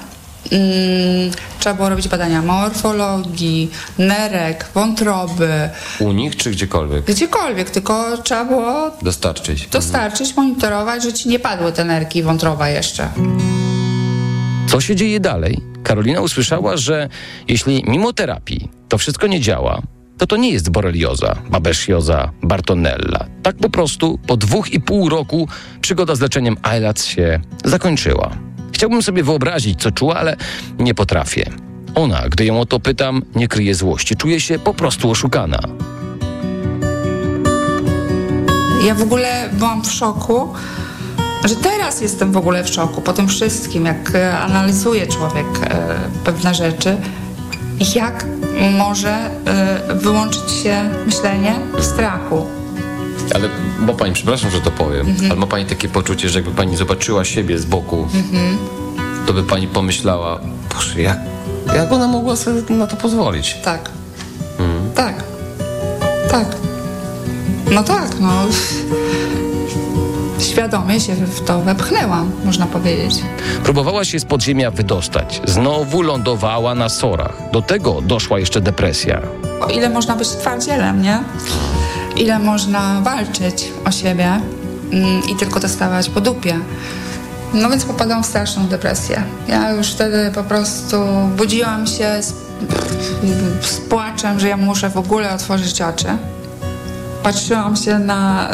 Speaker 14: Mm, trzeba było robić badania morfologii, nerek, wątroby,
Speaker 12: U nich czy gdziekolwiek?
Speaker 14: gdziekolwiek, tylko trzeba było
Speaker 12: Dostarczyć.
Speaker 14: dostarczyć, monitorować, że ci nie padły te nerki i wątroba jeszcze.
Speaker 11: Co się dzieje dalej? Karolina usłyszała, że jeśli mimo terapii to wszystko nie działa, to to nie jest borelioza, babesjoza, bartonella. Tak po prostu po dwóch i pół roku przygoda z leczeniem ALAC się zakończyła. Chciałbym sobie wyobrazić, co czuła, ale nie potrafię. Ona, gdy ją o to pytam, nie kryje złości. Czuje się po prostu oszukana.
Speaker 14: Ja w ogóle byłam w szoku, że teraz jestem w ogóle w szoku po tym wszystkim, jak e, analizuje człowiek e, pewne rzeczy, jak może e, wyłączyć się myślenie w strachu.
Speaker 12: Ale ma pani, przepraszam, że to powiem,
Speaker 14: Mhm.
Speaker 12: ale ma pani takie poczucie, że jakby pani zobaczyła siebie z boku,
Speaker 14: Mhm.
Speaker 12: to by pani pomyślała, Boże, jak, jak ona mogła sobie na to pozwolić?
Speaker 14: Tak,
Speaker 12: Mhm.
Speaker 14: tak, tak. No tak, no. Świadomie się w to wepchnęłam, można powiedzieć.
Speaker 11: Próbowała się z podziemia wydostać. Znowu lądowała na sorach. Do tego doszła jeszcze depresja.
Speaker 14: O ile można być twardzielem, nie? Ile można walczyć o siebie mm, i tylko dostawać po dupie. No więc popadłam w straszną depresję. Ja już wtedy po prostu budziłam się z, z płaczem, że ja muszę w ogóle otworzyć oczy. Patrzyłam się na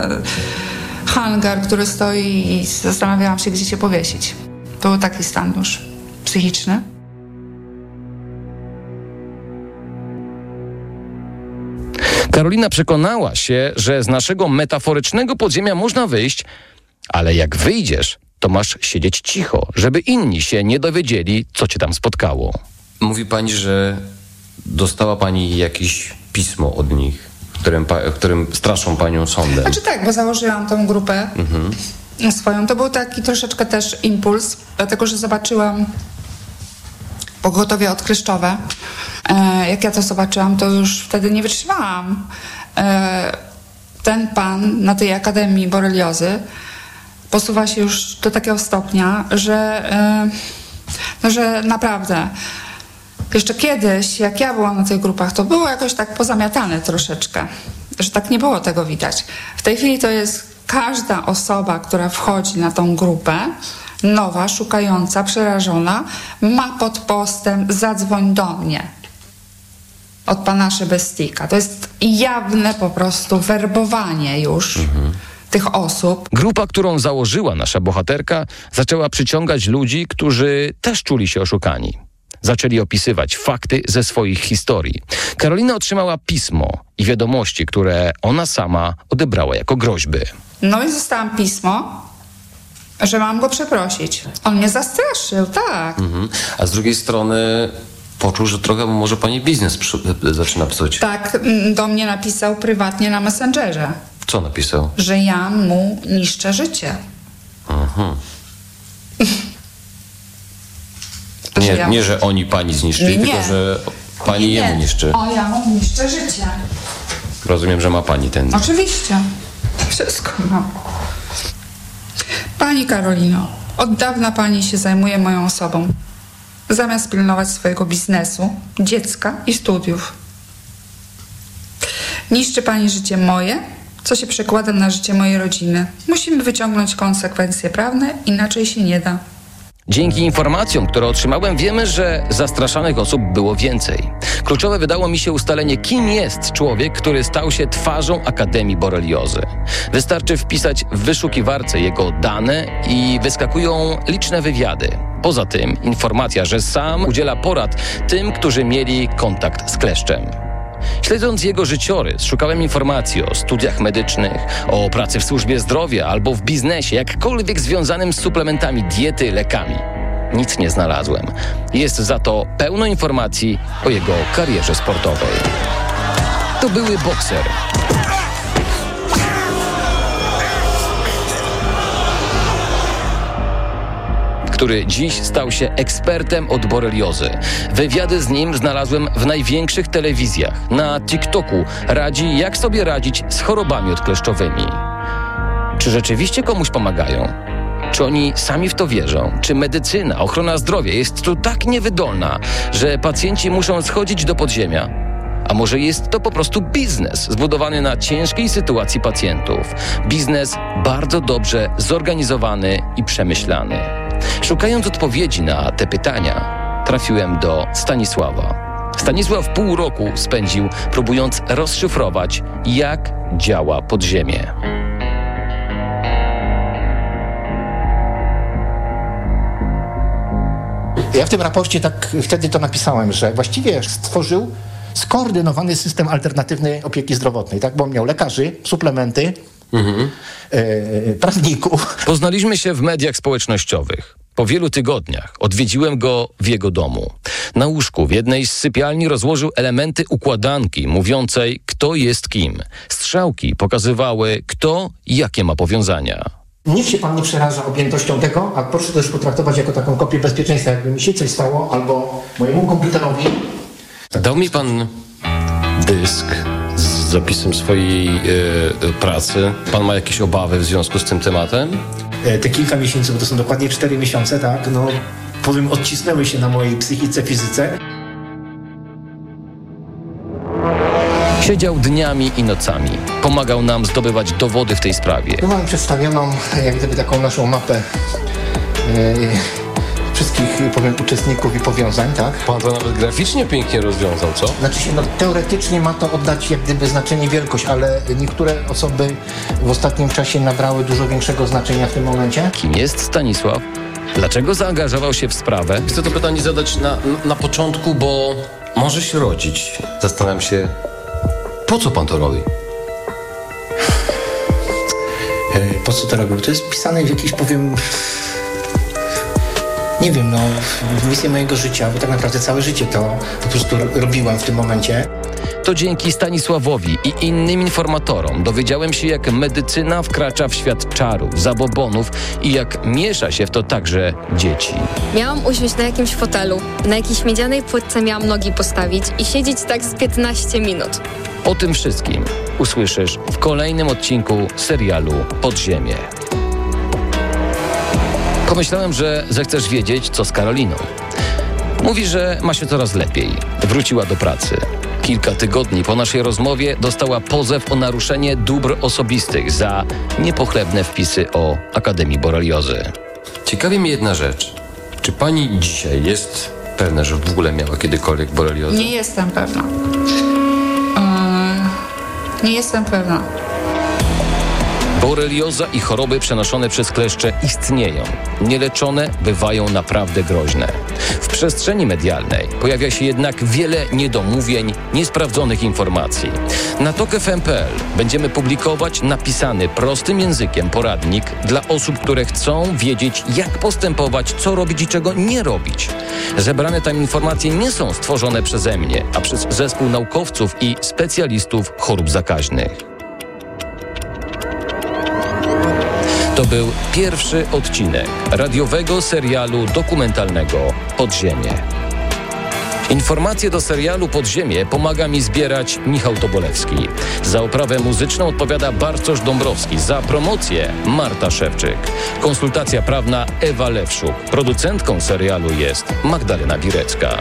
Speaker 14: hangar, który stoi i zastanawiałam się, gdzie się powiesić. To był taki stan już psychiczny.
Speaker 11: Karolina przekonała się, że z naszego metaforycznego podziemia można wyjść, ale jak wyjdziesz, to masz siedzieć cicho, żeby inni się nie dowiedzieli, co cię tam spotkało.
Speaker 12: Mówi pani, że dostała pani jakieś pismo od nich, którym, którym straszą panią sądem.
Speaker 14: Znaczy tak, bo założyłam tą grupę
Speaker 12: Mhm.
Speaker 14: swoją. To był taki troszeczkę też impuls, dlatego że zobaczyłam pogotowie odkryszczowe. E, jak ja to zobaczyłam, to już wtedy nie wytrzymałam. E, ten pan na tej Akademii Boreliozy posuwa się już do takiego stopnia, że, e, no, że naprawdę jeszcze kiedyś, jak ja byłam na tych grupach, to było jakoś tak pozamiatane troszeczkę, że tak nie było tego widać. W tej chwili to jest każda osoba, która wchodzi na tą grupę, nowa, szukająca, przerażona, ma pod postem zadzwoń do mnie od pana Szybestika. To jest jawne po prostu werbowanie już tych osób.
Speaker 11: Grupa, którą założyła nasza bohaterka, zaczęła przyciągać ludzi, którzy też czuli się oszukani. Zaczęli opisywać fakty ze swoich historii. Karolina otrzymała pismo i wiadomości, które ona sama odebrała jako groźby.
Speaker 14: No i dostałam pismo, że mam go przeprosić. On mnie zastraszył, tak.
Speaker 12: Mhm. A z drugiej strony poczuł, że trochę może pani biznes przy, zaczyna psuć.
Speaker 14: Tak mm, do mnie napisał prywatnie na Messengerze,
Speaker 12: Co napisał?
Speaker 14: że ja mu niszczę życie.
Speaker 12: Mhm. Nie,
Speaker 14: ja-
Speaker 12: nie, że oni pani zniszczyli,
Speaker 14: Nie.
Speaker 12: tylko że pani jemu niszczy.
Speaker 14: O, ja mu niszczę życie.
Speaker 12: Rozumiem, że ma pani ten.
Speaker 14: Oczywiście. Wszystko mam. Pani Karolino, od dawna pani się zajmuje moją osobą. Zamiast pilnować swojego biznesu, dziecka i studiów. Niszczy pani życie moje, co się przekłada na życie mojej rodziny. Musimy wyciągnąć konsekwencje prawne, inaczej się nie da.
Speaker 11: Dzięki informacjom, które otrzymałem, wiemy, że zastraszanych osób było więcej. Kluczowe wydało mi się ustalenie, kim jest człowiek, który stał się twarzą Akademii Boreliozy. Wystarczy wpisać w wyszukiwarce jego dane i wyskakują liczne wywiady. Poza tym informacja, że sam udziela porad tym, którzy mieli kontakt z kleszczem. Śledząc jego życiorys, szukałem informacji o studiach medycznych, o pracy w służbie zdrowia albo w biznesie, jakkolwiek związanym z suplementami diety, lekami. Nic nie znalazłem. Jest za to pełno informacji o jego karierze sportowej. To były bokser. Który dziś stał się ekspertem od boreliozy. Wywiady z nim znalazłem w największych telewizjach. Na TikToku radzi, jak sobie radzić z chorobami odkleszczowymi. Czy rzeczywiście komuś pomagają? Czy oni sami w to wierzą? Czy medycyna, ochrona zdrowia jest tu tak niewydolna, że pacjenci muszą schodzić do podziemia? A może jest to po prostu biznes zbudowany na ciężkiej sytuacji pacjentów? Biznes bardzo dobrze zorganizowany i przemyślany. Szukając odpowiedzi na te pytania, trafiłem do Stanisława. Stanisław pół roku spędził, próbując rozszyfrować, jak działa podziemie.
Speaker 21: Ja w tym raporcie tak wtedy to napisałem, że właściwie stworzył skoordynowany system alternatywnej opieki zdrowotnej, tak? Bo on miał lekarzy, suplementy, e, prawników.
Speaker 11: Poznaliśmy się w mediach społecznościowych. Po wielu tygodniach odwiedziłem go w jego domu. Na łóżku w jednej z sypialni rozłożył elementy układanki mówiącej, kto jest kim. Strzałki pokazywały, kto jakie ma powiązania.
Speaker 21: Niech się pan nie przeraża objętością tego, a proszę to już potraktować jako taką kopię bezpieczeństwa, jakby mi się coś stało, albo mojemu komputerowi.
Speaker 12: Dał mi pan dysk z zapisem swojej e, pracy. Pan ma jakieś obawy w związku z tym tematem?
Speaker 21: E, Te kilka miesięcy, bo to są dokładnie cztery miesiące, tak, no powiem, odcisnęły się na mojej psychice, fizyce.
Speaker 11: Siedział dniami i nocami. Pomagał nam zdobywać dowody w tej sprawie.
Speaker 21: Tu mamy przedstawioną jak gdyby taką naszą mapę e, wszystkich, powiem, uczestników i powiązań, tak?
Speaker 12: Pan to nawet graficznie pięknie rozwiązał, co?
Speaker 21: Znaczy się, no, teoretycznie ma to oddać jak gdyby znaczenie wielkość, ale niektóre osoby w ostatnim czasie nabrały dużo większego znaczenia w tym momencie.
Speaker 11: Kim jest Stanisław? Dlaczego zaangażował się w sprawę?
Speaker 12: Chcę to pytanie zadać na, na początku, bo może się rodzić. Zastanawiam się, po co pan to robi?
Speaker 21: E, Po co to robił? To jest pisane w jakiś, powiem, nie wiem, no, w misję mojego życia, bo tak naprawdę całe życie to po prostu ro- robiłem w tym momencie.
Speaker 11: To dzięki Stanisławowi i innym informatorom dowiedziałem się, jak medycyna wkracza w świat czarów, zabobonów i jak miesza się w to także dzieci.
Speaker 22: Miałam usiąść na jakimś fotelu, na jakiejś miedzianej płytce miałam nogi postawić i siedzieć tak z 15 minut.
Speaker 11: O tym wszystkim usłyszysz w kolejnym odcinku serialu Podziemie. Pomyślałem, że zechcesz wiedzieć, co z Karoliną. Mówi, że ma się coraz lepiej. Wróciła do pracy. Kilka tygodni po naszej rozmowie dostała pozew o naruszenie dóbr osobistych za niepochlebne wpisy o Akademii Boreliozy.
Speaker 12: Ciekawi mnie jedna rzecz. Czy pani dzisiaj jest pewna, że w ogóle miała kiedykolwiek boreliozę?
Speaker 14: Nie jestem pewna. Eee, nie jestem pewna.
Speaker 11: Borelioza i choroby przenoszone przez kleszcze istnieją. Nieleczone bywają naprawdę groźne. W przestrzeni medialnej pojawia się jednak wiele niedomówień, niesprawdzonych informacji. Na tok.fm.pl będziemy publikować napisany prostym językiem poradnik dla osób, które chcą wiedzieć, jak postępować, co robić i czego nie robić. Zebrane tam informacje nie są stworzone przeze mnie, a przez zespół naukowców i specjalistów chorób zakaźnych. To był pierwszy odcinek radiowego serialu dokumentalnego Podziemie. Informacje do serialu Podziemie pomaga mi zbierać Michał Tobolewski. Za oprawę muzyczną odpowiada Bartosz Dąbrowski, za promocję Marta Szewczyk. Konsultacja prawna Ewa Lewszuk. Producentką serialu jest Magdalena Birecka.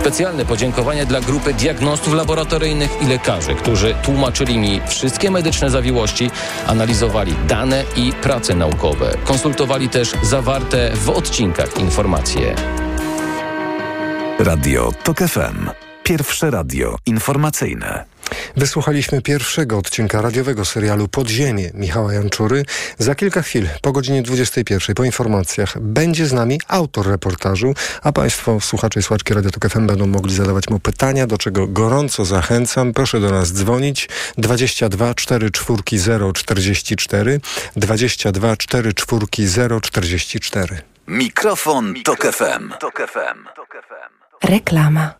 Speaker 11: Specjalne podziękowania dla grupy diagnostów laboratoryjnych i lekarzy, którzy tłumaczyli mi wszystkie medyczne zawiłości, analizowali dane i prace naukowe, konsultowali też zawarte w odcinkach informacje.
Speaker 9: Radio TOK FM. Pierwsze radio informacyjne.
Speaker 10: Wysłuchaliśmy pierwszego odcinka radiowego serialu Podziemie Michała Janczury. Za kilka chwil, po godzinie 21, po informacjach, będzie z nami autor reportażu, a Państwo, słuchacze i słuchaczki Radio Tok FM będą mogli zadawać mu pytania, do czego gorąco zachęcam. Proszę do nas dzwonić 22 4 0 44 22 4 0 44.
Speaker 9: Mikrofon, Tok FM.
Speaker 23: Reklama.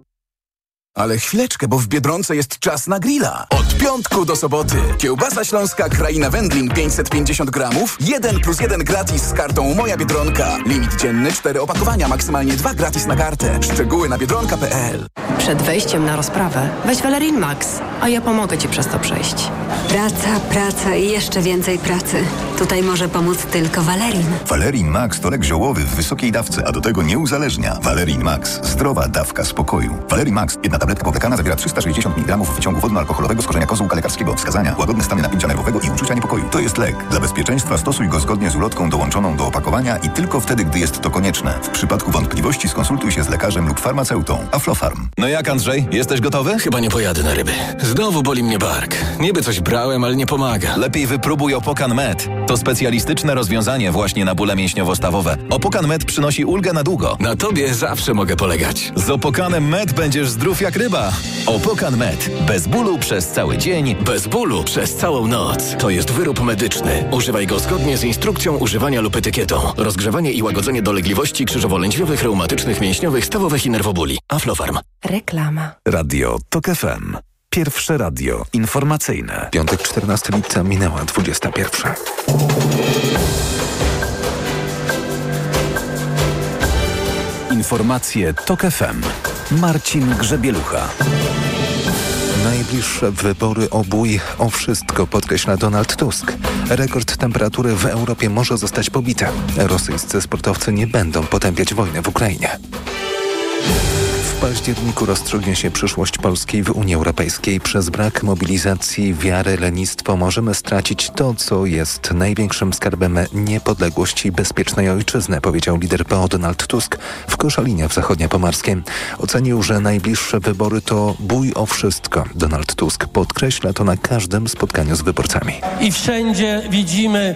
Speaker 8: Ale chwileczkę, bo w Biedronce jest czas na grilla. Od piątku do soboty. Kiełbasa śląska Kraina Wędlin 550 gramów. 1 plus 1 gratis z kartą Moja Biedronka. Limit dzienny 4 opakowania, maksymalnie 2 gratis na kartę. Szczegóły na biedronka.pl
Speaker 24: Przed wejściem na rozprawę weź Valerin Max, a ja pomogę Ci przez to przejść.
Speaker 25: Praca, praca i jeszcze więcej pracy. Tutaj może pomóc tylko Valerin.
Speaker 9: Valerin Max to lek ziołowy w wysokiej dawce, a do tego nie uzależnia. Valerin Max. Zdrowa dawka spokoju. Valerin Max. Jedna tabletka powlekana zawiera 360 mg wyciągu wodno-alkoholowego z korzenia kozłka lekarskiego. Wskazania. Łagodne stany napięcia nerwowego i uczucia niepokoju. To jest lek. Dla bezpieczeństwa stosuj go zgodnie z ulotką dołączoną do opakowania i tylko wtedy, gdy jest to konieczne. W przypadku wątpliwości skonsultuj się z lekarzem lub farmaceutą. Aflofarm.
Speaker 26: No jak Andrzej? Jesteś gotowy?
Speaker 27: Chyba nie pojadę na ryby. Znowu boli mnie bark. Niby coś brałem, ale nie pomaga.
Speaker 26: Lepiej wypróbuj Opokan Med. To specjalistyczne rozwiązanie właśnie na bóle mięśniowo-stawowe. Opokan Med przynosi ulgę na długo.
Speaker 27: Na tobie zawsze mogę polegać.
Speaker 26: Z Opokanem Med będziesz zdrów jak ryba. Opokan Med. Bez bólu przez cały dzień.
Speaker 27: Bez bólu przez całą noc. To jest wyrób medyczny. Używaj go zgodnie z instrukcją używania lub etykietą. Rozgrzewanie i łagodzenie dolegliwości krzyżowo-lędźwiowych, reumatycznych, mięśniowych, stawowych i nerwobóli. Aflofarm.
Speaker 23: Reklama.
Speaker 9: Radio TOK FM. Pierwsze radio informacyjne.
Speaker 1: Piątek 14 lipca minęła 21.
Speaker 9: Informacje TOK FM. Marcin Grzebielucha.
Speaker 1: Najbliższe wybory obój o wszystko podkreśla Donald Tusk. Rekord temperatury w Europie może zostać pobity. Rosyjscy sportowcy nie będą potępiać wojny w Ukrainie. Październiku rozstrzygnie się przyszłość Polski w Unii Europejskiej. Przez brak mobilizacji, wiary, lenistwo możemy stracić to, co jest największym skarbem niepodległości bezpiecznej ojczyzny, powiedział lider PO Donald Tusk w Koszalinie w Zachodniopomarskiem. Ocenił, że najbliższe wybory to bój o wszystko. Donald Tusk podkreśla to na każdym spotkaniu z wyborcami.
Speaker 28: I wszędzie widzimy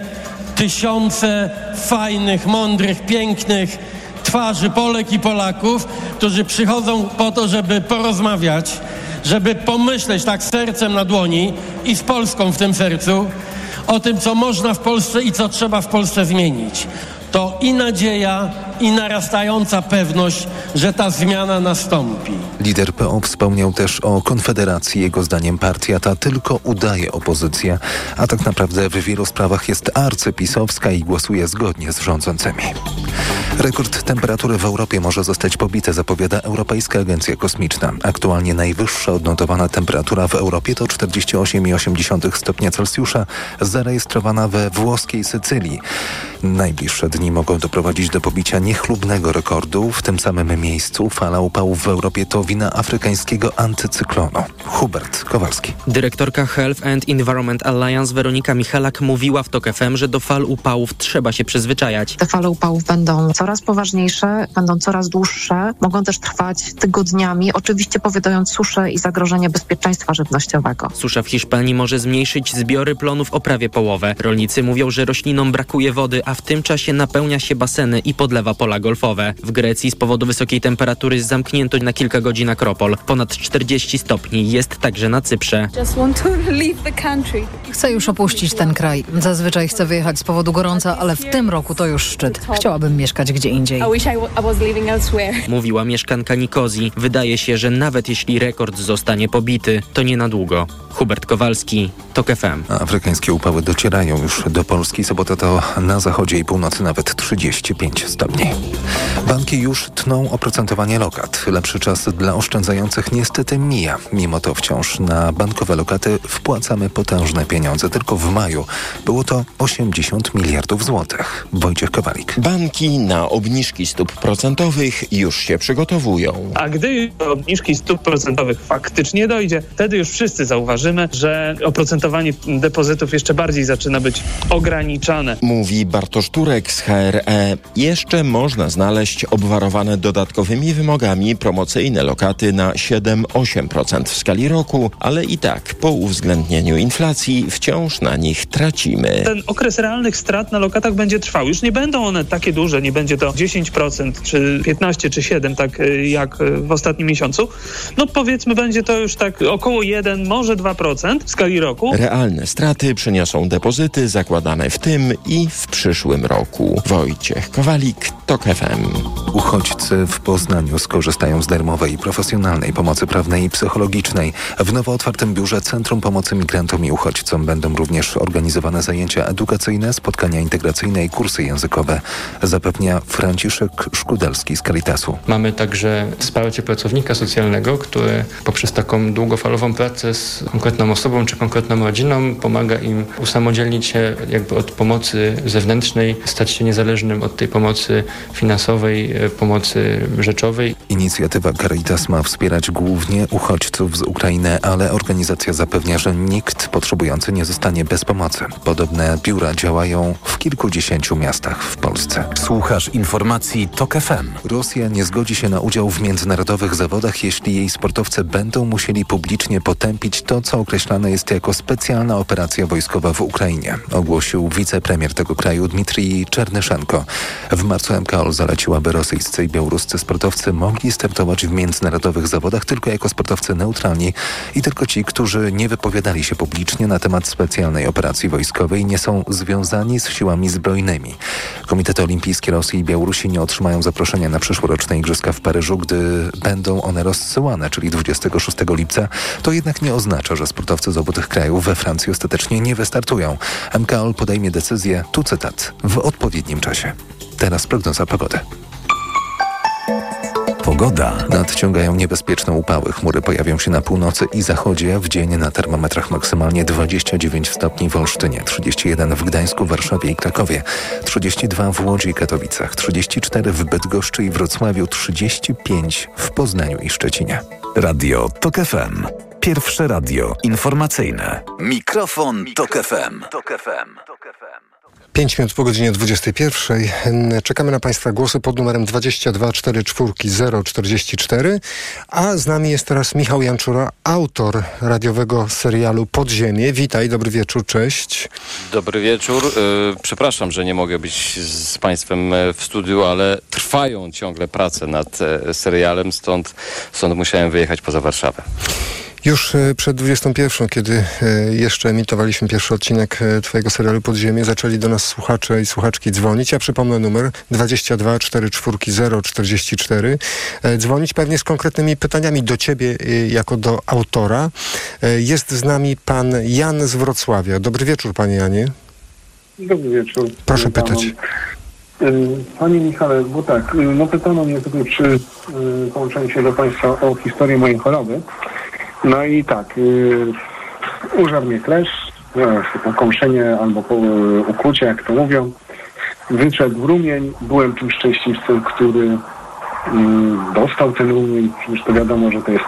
Speaker 28: tysiące fajnych, mądrych, pięknych twarzy Polek i Polaków, którzy przychodzą po to, żeby porozmawiać, żeby pomyśleć tak sercem na dłoni i z Polską w tym sercu o tym, co można w Polsce i co trzeba w Polsce zmienić. To i nadzieja, i narastająca pewność, że ta zmiana nastąpi.
Speaker 1: Lider PO wspomniał też o Konfederacji. Jego zdaniem partia ta tylko udaje opozycję, a tak naprawdę w wielu sprawach jest arcypisowska i głosuje zgodnie z rządzącymi. Rekord temperatury w Europie może zostać pobity, zapowiada Europejska Agencja Kosmiczna. Aktualnie najwyższa odnotowana temperatura w Europie to 48,8 stopnia Celsjusza, zarejestrowana we włoskiej Sycylii. Najbliższe dni mogą doprowadzić do pobicia niechlubnego rekordu. W tym samym miejscu fala upałów w Europie to wina afrykańskiego antycyklonu. Hubert Kowalski.
Speaker 29: Dyrektorka Health and Environment Alliance Weronika Michalak mówiła w TOK FM, że do fal upałów trzeba się przyzwyczajać.
Speaker 30: Te fale upałów będą coraz poważniejsze, będą coraz dłuższe, mogą też trwać tygodniami, oczywiście powiadając suszę i zagrożenie bezpieczeństwa żywnościowego.
Speaker 29: Susza w Hiszpanii może zmniejszyć zbiory plonów o prawie połowę. Rolnicy mówią, że roślinom brakuje wody, a w tym czasie napełnia się baseny i podlewa pola golfowe. W Grecji z powodu wysokiej temperatury zamknięto na kilka godzin akropol. Ponad 40 stopni jest także na Cyprze.
Speaker 31: Chcę już opuścić ten kraj. Zazwyczaj chcę wyjechać z powodu gorąca, ale w tym roku to już szczyt. Chciałabym mieszkać gdzie indziej.
Speaker 29: Mówiła mieszkanka Nikozji. Wydaje się, że nawet jeśli rekord zostanie pobity, to nie na długo. Hubert Kowalski, TOK FM.
Speaker 1: Afrykańskie upały docierają już do Polski. Sobota to na zachodzie i północy nawet 35 stopni. Banki już tną oprocentowanie lokat. Lepszy czas dla oszczędzających niestety mija. Mimo to wciąż na bankowe lokaty wpłacamy potężne pieniądze. Tylko w maju było to 80 miliardów złotych. Wojciech Kowalik.
Speaker 32: Banki na obniżki stóp procentowych już się przygotowują.
Speaker 33: A gdy do obniżki stóp procentowych faktycznie dojdzie, wtedy już wszyscy zauważymy, że oprocentowanie depozytów jeszcze bardziej zaczyna być ograniczane.
Speaker 32: Mówi Bartosz Turek z HRE. Jeszcze można znaleźć obwarowane dodatkowymi wymogami promocyjne lokaty na 7-8% w skali roku, ale i tak po uwzględnieniu inflacji wciąż na nich tracimy.
Speaker 33: Ten okres realnych strat na lokatach będzie trwał. Już nie będą one takie duże, nie będzie to 10% czy 15 czy 7, tak y, jak y, w ostatnim miesiącu. No powiedzmy będzie to już tak około 1, może 2% w skali roku.
Speaker 32: Realne straty przyniosą depozyty zakładane w tym i w przyszłym roku. Wojciech Kowalik, TOK FM.
Speaker 1: Uchodźcy w Poznaniu skorzystają z darmowej i profesjonalnej pomocy prawnej i psychologicznej. W nowo otwartym biurze Centrum Pomocy Migrantom i Uchodźcom będą również organizowane zajęcia edukacyjne, spotkania integracyjne i kursy językowe, zapewnia Franciszek Szkudelski z Caritasu.
Speaker 34: Mamy także wsparcie pracownika socjalnego, który poprzez taką długofalową pracę z konkretną osobą czy konkretną rodziną pomaga im usamodzielnić się jakby od pomocy zewnętrznej, stać się niezależnym od tej pomocy finansowej, e, pomocy rzeczowej.
Speaker 1: Inicjatywa Caritas ma wspierać głównie uchodźców z Ukrainy, ale organizacja zapewnia, że nikt potrzebujący nie zostanie bez pomocy. Podobne biura działają w kilkudziesięciu miastach w Polsce.
Speaker 35: Słuchasz informacji TOK FM.
Speaker 1: Rosja nie zgodzi się na udział w międzynarodowych zawodach, jeśli jej sportowcy będą musieli publicznie potępić to, co określane jest jako specjalna operacja wojskowa w Ukrainie, ogłosił wicepremier tego kraju Dmitrij Czernyszenko. W marcu MKOL zaleciła, by rosyjscy i białoruscy sportowcy mogli startować w międzynarodowych zawodach tylko jako sportowcy neutralni i tylko ci, którzy nie wypowiadali się publicznie na temat specjalnej operacji wojskowej, nie są związani z siłami zbrojnymi. Komitety Olimpijskie Rosji i Białorusi nie otrzymają zaproszenia na przyszłoroczne Igrzyska w Paryżu, gdy będą one rozsyłane, czyli 26 lipca. To jednak nie oznacza, że sportowcy z obu tych krajów we Francji ostatecznie nie wystartują. MKOL podejmie decyzję, tu cytat, w odpowiednim czasie. Teraz prognoza pogody. Pogoda. Nadciągają niebezpieczne upały. Chmury pojawią się na północy i zachodzie. W dzień na termometrach maksymalnie 29 stopni w Olsztynie, 31 w Gdańsku, Warszawie i Krakowie, 32 w Łodzi i Katowicach, 34 w Bydgoszczy i Wrocławiu, 35 w Poznaniu i Szczecinie.
Speaker 35: Radio TOK FM. Pierwsze radio informacyjne. Mikrofon, Tok FM. Tok FM.
Speaker 10: 5 minut po godzinie 21. Czekamy na Państwa głosy pod numerem 2244044. A z nami jest teraz Michał Janczura, autor radiowego serialu Podziemie. Witaj, dobry wieczór, cześć.
Speaker 12: Dobry wieczór. E, Przepraszam, że nie mogę być z Państwem e, w studiu, ale trwają ciągle prace nad e, serialem, stąd, stąd musiałem wyjechać poza Warszawę.
Speaker 10: Już e, przed 21, kiedy e, jeszcze emitowaliśmy pierwszy odcinek e, Twojego serialu Podziemie, zaczęli do nas słuchacze i słuchaczki dzwonić. Ja przypomnę numer 22 44 044. Dzwonić pewnie z konkretnymi pytaniami do Ciebie jako do autora. Jest z nami pan Jan z Wrocławia. Dobry wieczór, panie Janie.
Speaker 36: Dobry wieczór.
Speaker 10: Proszę pytać.
Speaker 36: Panie Michale, bo tak, no pytano mnie tutaj przy połączeniu się do Państwa o historię mojej choroby. No i tak, yy, użarł mnie klesz, no, kąszenie albo yy, ukłucie, jak to mówią. Wyszedł rumień, byłem tym szczęśliwcem, który yy, dostał ten rumień. Przecież to wiadomo, że to jest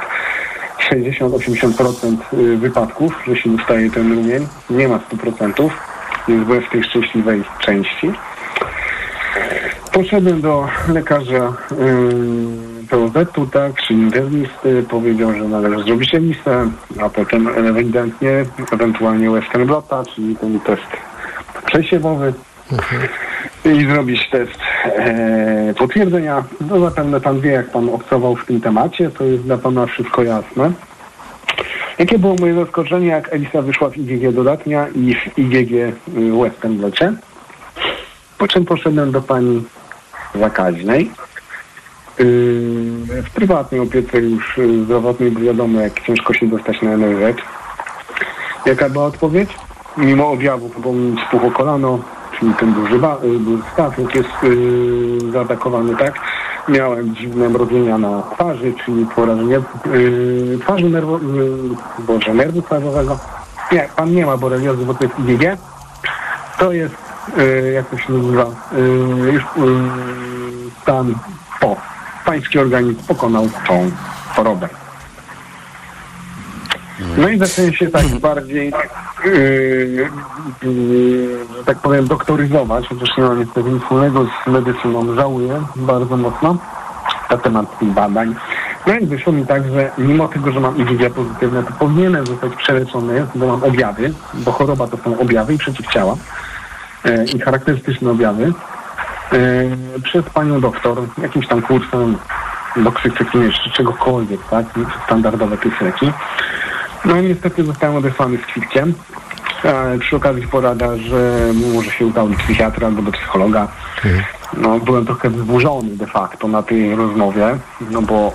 Speaker 36: 60-80% y, wypadków, że się dostaje ten rumień. Nie ma 100%, więc byłem w tej szczęśliwej części. Poszedłem do lekarza yy, POZ-u, tak, czy internisty, powiedział, że należy zrobić listę, a potem ewidentnie, ewentualnie Western Blota, czyli ten test przesiewowy mhm. i zrobić test e, potwierdzenia. No zapewne pan wie, jak pan obcował w tym temacie, to jest dla pana wszystko jasne. Jakie było moje zaskoczenie, jak Elisa wyszła w IgG dodatnia i w IgG y, Western Blocie? Po czym poszedłem do pani zakaźnej. Yy, w prywatnej opiece już yy, zdrowotnej bo wiadomo, jak ciężko się dostać na NFZ. Jaka była odpowiedź? Mimo objawów, bo mi spuchło kolano, czyli ten duży, ba- yy, duży staw, jak jest yy, zaatakowany, tak? Miałem dziwne mrowienia na twarzy, czyli porażenie yy, twarzy nerwo... Yy, boże, nerwu twarzowego. Nie, pan nie ma boreliozy, bo to jest IgG. To jest, yy, jak to się nazywa, yy, już yy, stan pański organizm pokonał tą chorobę. No i zacząłem się tak bardziej, yy, yy, że tak powiem, doktoryzować, chociaż nie mam niestety nic wspólnego z medycyną, żałuję bardzo mocno na temat tych badań. No i wyszło mi tak, że mimo tego, że mam IgG pozytywne, to powinienem zostać przeleczony, bo mam objawy, bo choroba to są objawy i przeciwciała yy, i charakterystyczne objawy. Yy, przez panią doktor, jakimś tam kursem doksycykliny czy czegokolwiek, tak, standardowe leki. No i niestety zostałem odesłany z kwitkiem. E, przy okazji porada, że może się udał do psychiatra albo do psychologa. Mhm. No, byłem trochę wzburzony de facto na tej rozmowie, no bo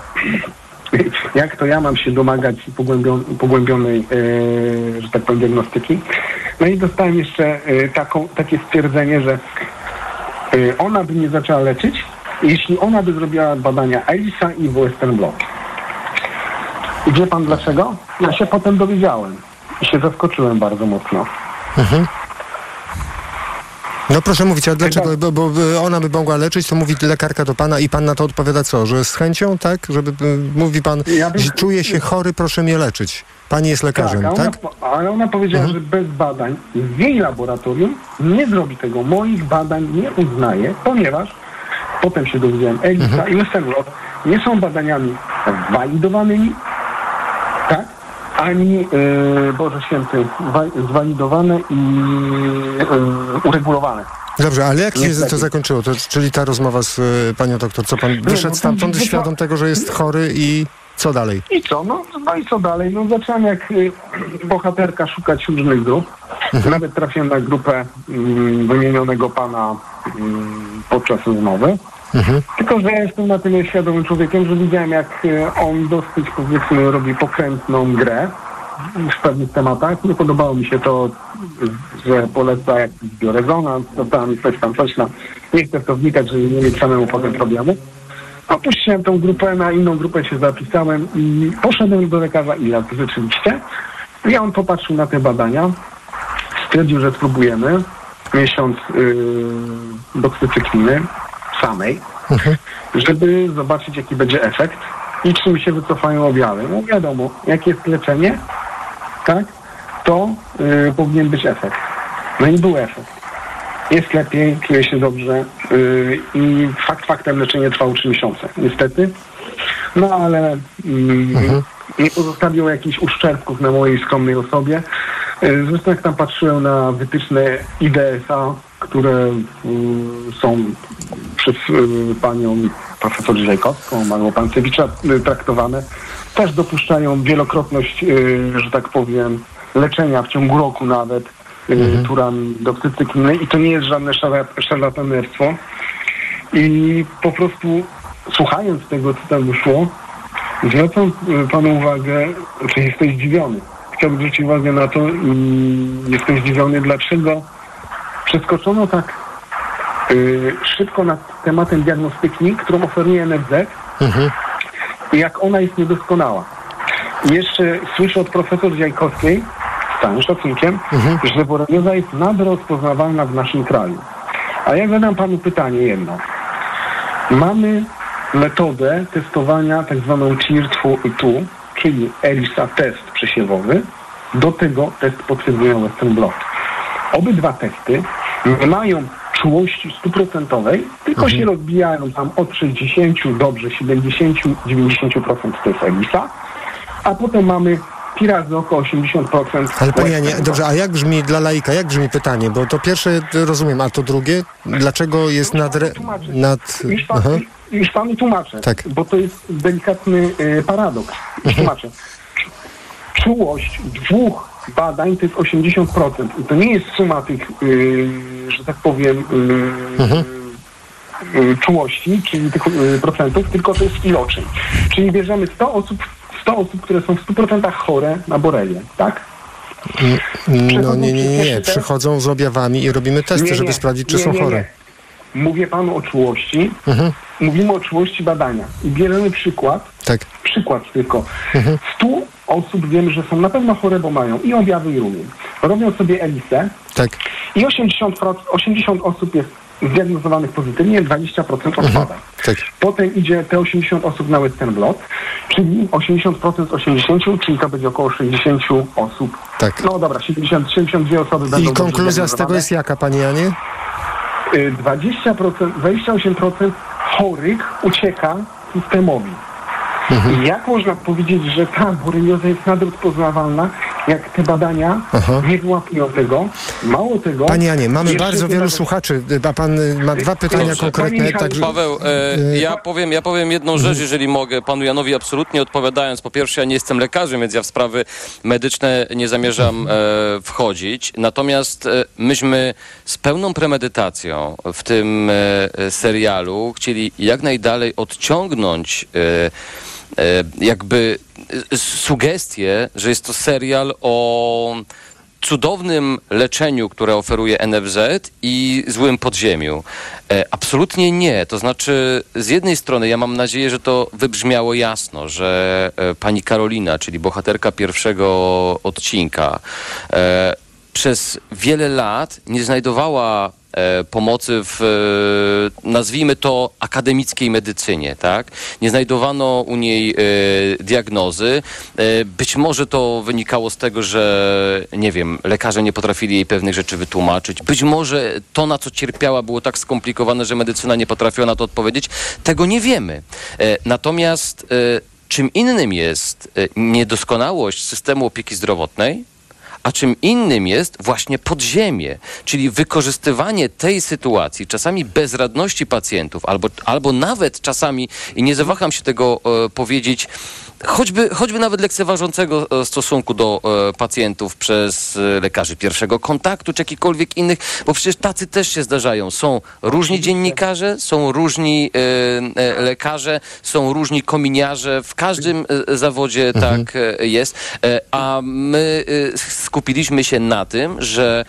Speaker 36: jak to ja mam się domagać pogłębion, pogłębionej, e, że tak powiem, diagnostyki. No i dostałem jeszcze e, taką, takie stwierdzenie, że ona by mnie zaczęła leczyć, jeśli ona by zrobiła badania ELISA i Western Blot. I wie pan dlaczego? Ja się potem dowiedziałem i się zaskoczyłem bardzo mocno. Mhm.
Speaker 10: No proszę mówić, a dlaczego? Bo, bo, ona by mogła leczyć, to mówi lekarka do pana i pan na to odpowiada co? Że z chęcią, tak? Żeby mówi pan, ja bym... czuje się chory, proszę mnie leczyć. Pani jest lekarzem, tak?
Speaker 36: tak? Ona, ale ona powiedziała, mhm. że bez badań w jej laboratorium nie zrobi tego. Moich badań nie uznaje, ponieważ potem się dowiedziałem, ELISA mhm. i Westerlot nie są badaniami walidowanymi, tak? Ani, yy, Boże Święty, zwalidowane i yy, uregulowane.
Speaker 10: Dobrze, ale jak się to zakończyło? To, czyli ta rozmowa z y, panią doktor, co pan wyszedł no, stamtąd świadom tego, że jest chory i co dalej?
Speaker 36: I co? No, no i co dalej? No zacząłem jak y, bohaterka szukać różnych grup. Mhm. Nawet trafiłem na grupę y, wymienionego pana y, podczas rozmowy. Mhm. Tylko, że jestem na tyle świadomym człowiekiem, że widziałem, jak e, on dosyć, powiedzmy, robi pokrętną grę w pewnych tematach. Nie podobało mi się to, że poleca jakiś biorezonans, to tam coś tam, coś tam. Nie chcę w to wnikać, żeby nie mieć samemu potem problemu. Opuściłem tą grupę, na inną grupę się zapisałem i poszedłem do lekarza Ila, rzeczywiście. I on popatrzył na te badania, stwierdził, że spróbujemy miesiąc yy, doksycykliny, samej, mhm. żeby zobaczyć, jaki będzie efekt i czym się wycofają objawy. No wiadomo, jak jest leczenie, tak, to y, powinien być efekt. No i był efekt. Jest lepiej, czuję się dobrze y, i fakt faktem leczenie trwało 3 miesiące, niestety. No ale mm, mhm. nie pozostawiło jakichś uszczerbków na mojej skromnej osobie. Y, zresztą jak tam patrzyłem na wytyczne IDSA, które y, są przez y, panią profesor Żejkowską albo pan Cewicza traktowane, też dopuszczają wielokrotność, y, że tak powiem, leczenia w ciągu roku nawet y,
Speaker 10: Mhm.
Speaker 36: turami doksycykliny i to nie jest żadne szarla- szarlatanerstwo. I po prostu słuchając tego, co tam wyszło, zwracam y, panu uwagę, czy jesteś zdziwiony. Chciałbym zwrócić uwagę na to i jestem zdziwiony, dlaczego przeskoczono tak y, szybko nad tematem diagnostyki, którą oferuje NFZ
Speaker 10: Mhm.
Speaker 36: i jak ona jest niedoskonała. I jeszcze słyszę od profesor Dziajkowskiej, z całym szacunkiem,
Speaker 10: Mhm.
Speaker 36: że borelioza jest nader rozpoznawalna w naszym kraju. A ja zadam panu pytanie jedno. Mamy metodę testowania tak zwaną TIR-2, czyli ELISA test przesiewowy, do tego test potwierdzają Western blot. Obydwa testy nie mają czułości stuprocentowej, tylko się rozbijają tam od 60, dobrze 70, 90% to jest ELISA, a potem mamy pi razy około 80%.
Speaker 10: Ale panie Janie, dobrze, a jak brzmi dla laika, jak brzmi pytanie? Bo to pierwsze rozumiem, a to drugie? Dlaczego jest nad... re- nad
Speaker 36: Już, pan, już panu tłumaczę,
Speaker 10: Tak.
Speaker 36: bo to jest delikatny e, paradoks. Już tłumaczę. Czułość dwóch badań to jest 80% i to nie jest suma tych, y, że tak powiem, y, czułości, czyli tych y, procentów, tylko to jest iloczyn. Czyli bierzemy 100 osób, 100 osób, które są w 100% chore na borelię, tak?
Speaker 10: No nie, nie, nie, nie. Przychodzą z objawami i robimy testy, żeby sprawdzić, czy są chore.
Speaker 36: Mówię panu o czułości,
Speaker 10: Mhm.
Speaker 36: mówimy o czułości badania i bierzemy przykład,
Speaker 10: Tak.
Speaker 36: przykład tylko.
Speaker 10: Mhm.
Speaker 36: 100 osób wiemy, że są na pewno chore, bo mają i objawy, i rumień. Robią sobie ELISę
Speaker 10: Tak.
Speaker 36: i 80%, 80 osób jest zdiagnozowanych pozytywnie, 20% odpada.
Speaker 10: Tak.
Speaker 36: Potem idzie te 80 osób na Western blot, czyli 80% z 80, czyli to będzie około 60 osób.
Speaker 10: Tak.
Speaker 36: No dobra, 70, 72 osoby będą
Speaker 10: I konkluzja z tego jest jaka, panie Janie?
Speaker 36: Y, 20%, 28% chorych ucieka systemowi.
Speaker 10: Mhm.
Speaker 36: Jak można powiedzieć, że ta borelioza jest nadrozpoznawalna, jak te badania
Speaker 10: Aha.
Speaker 36: nie wyłapują tego? Mało tego...
Speaker 10: Panie Janie, mamy bardzo wielu
Speaker 36: nawet-
Speaker 10: słuchaczy, a pan ma dwa pytania
Speaker 11: Dobrze.
Speaker 10: konkretne, także...
Speaker 11: Paweł, e, ja, powiem, ja powiem jedną rzecz, jeżeli mogę, panu Janowi absolutnie odpowiadając. Po pierwsze, ja nie jestem lekarzem, więc ja w sprawy medyczne nie zamierzam e, wchodzić. Natomiast e, myśmy z pełną premedytacją w tym e, serialu chcieli jak najdalej odciągnąć e, e, jakby e, sugestię, że jest to serial o cudownym leczeniu, które oferuje NFZ i złym podziemiu. E, absolutnie nie. To znaczy, z jednej strony ja mam nadzieję, że to wybrzmiało jasno, że e, pani Karolina, czyli bohaterka pierwszego odcinka, e, przez wiele lat nie znajdowała e, pomocy w, e, nazwijmy to, akademickiej medycynie, tak? Nie znajdowano u niej e, diagnozy. E, być może to wynikało z tego, że, nie wiem, lekarze nie potrafili jej pewnych rzeczy wytłumaczyć. Być może to, na co cierpiała, było tak skomplikowane, że medycyna nie potrafiła na to odpowiedzieć. Tego nie wiemy. E, natomiast e, czym innym jest e, niedoskonałość systemu opieki zdrowotnej, a czym innym jest właśnie podziemie, czyli wykorzystywanie tej sytuacji, czasami bezradności pacjentów, albo, albo nawet czasami, i nie zawaham się tego e, powiedzieć, choćby, choćby nawet lekceważącego e, stosunku do e, pacjentów przez e, lekarzy pierwszego kontaktu, czy jakichkolwiek innych, bo przecież tacy też się zdarzają. Są różni dziennikarze, są różni lekarze, są różni kominiarze, w każdym zawodzie
Speaker 10: Mhm.
Speaker 11: tak jest, a my skupiliśmy się na tym, że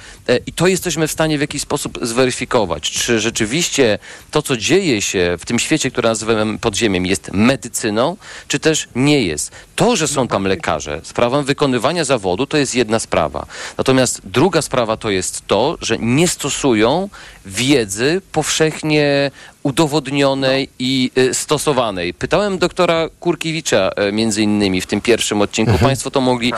Speaker 11: i to jesteśmy w stanie w jakiś sposób zweryfikować, czy rzeczywiście to, co dzieje się w tym świecie, który nazywamy podziemiem, jest medycyną, czy też nie jest. To, że są tam lekarze, sprawą wykonywania zawodu, to jest jedna sprawa. Natomiast druga sprawa to jest to, że nie stosują wiedzy powszechnie udowodnionej i y, stosowanej. Pytałem doktora Kurkiewicza y, między innymi w tym pierwszym odcinku, państwo to mogli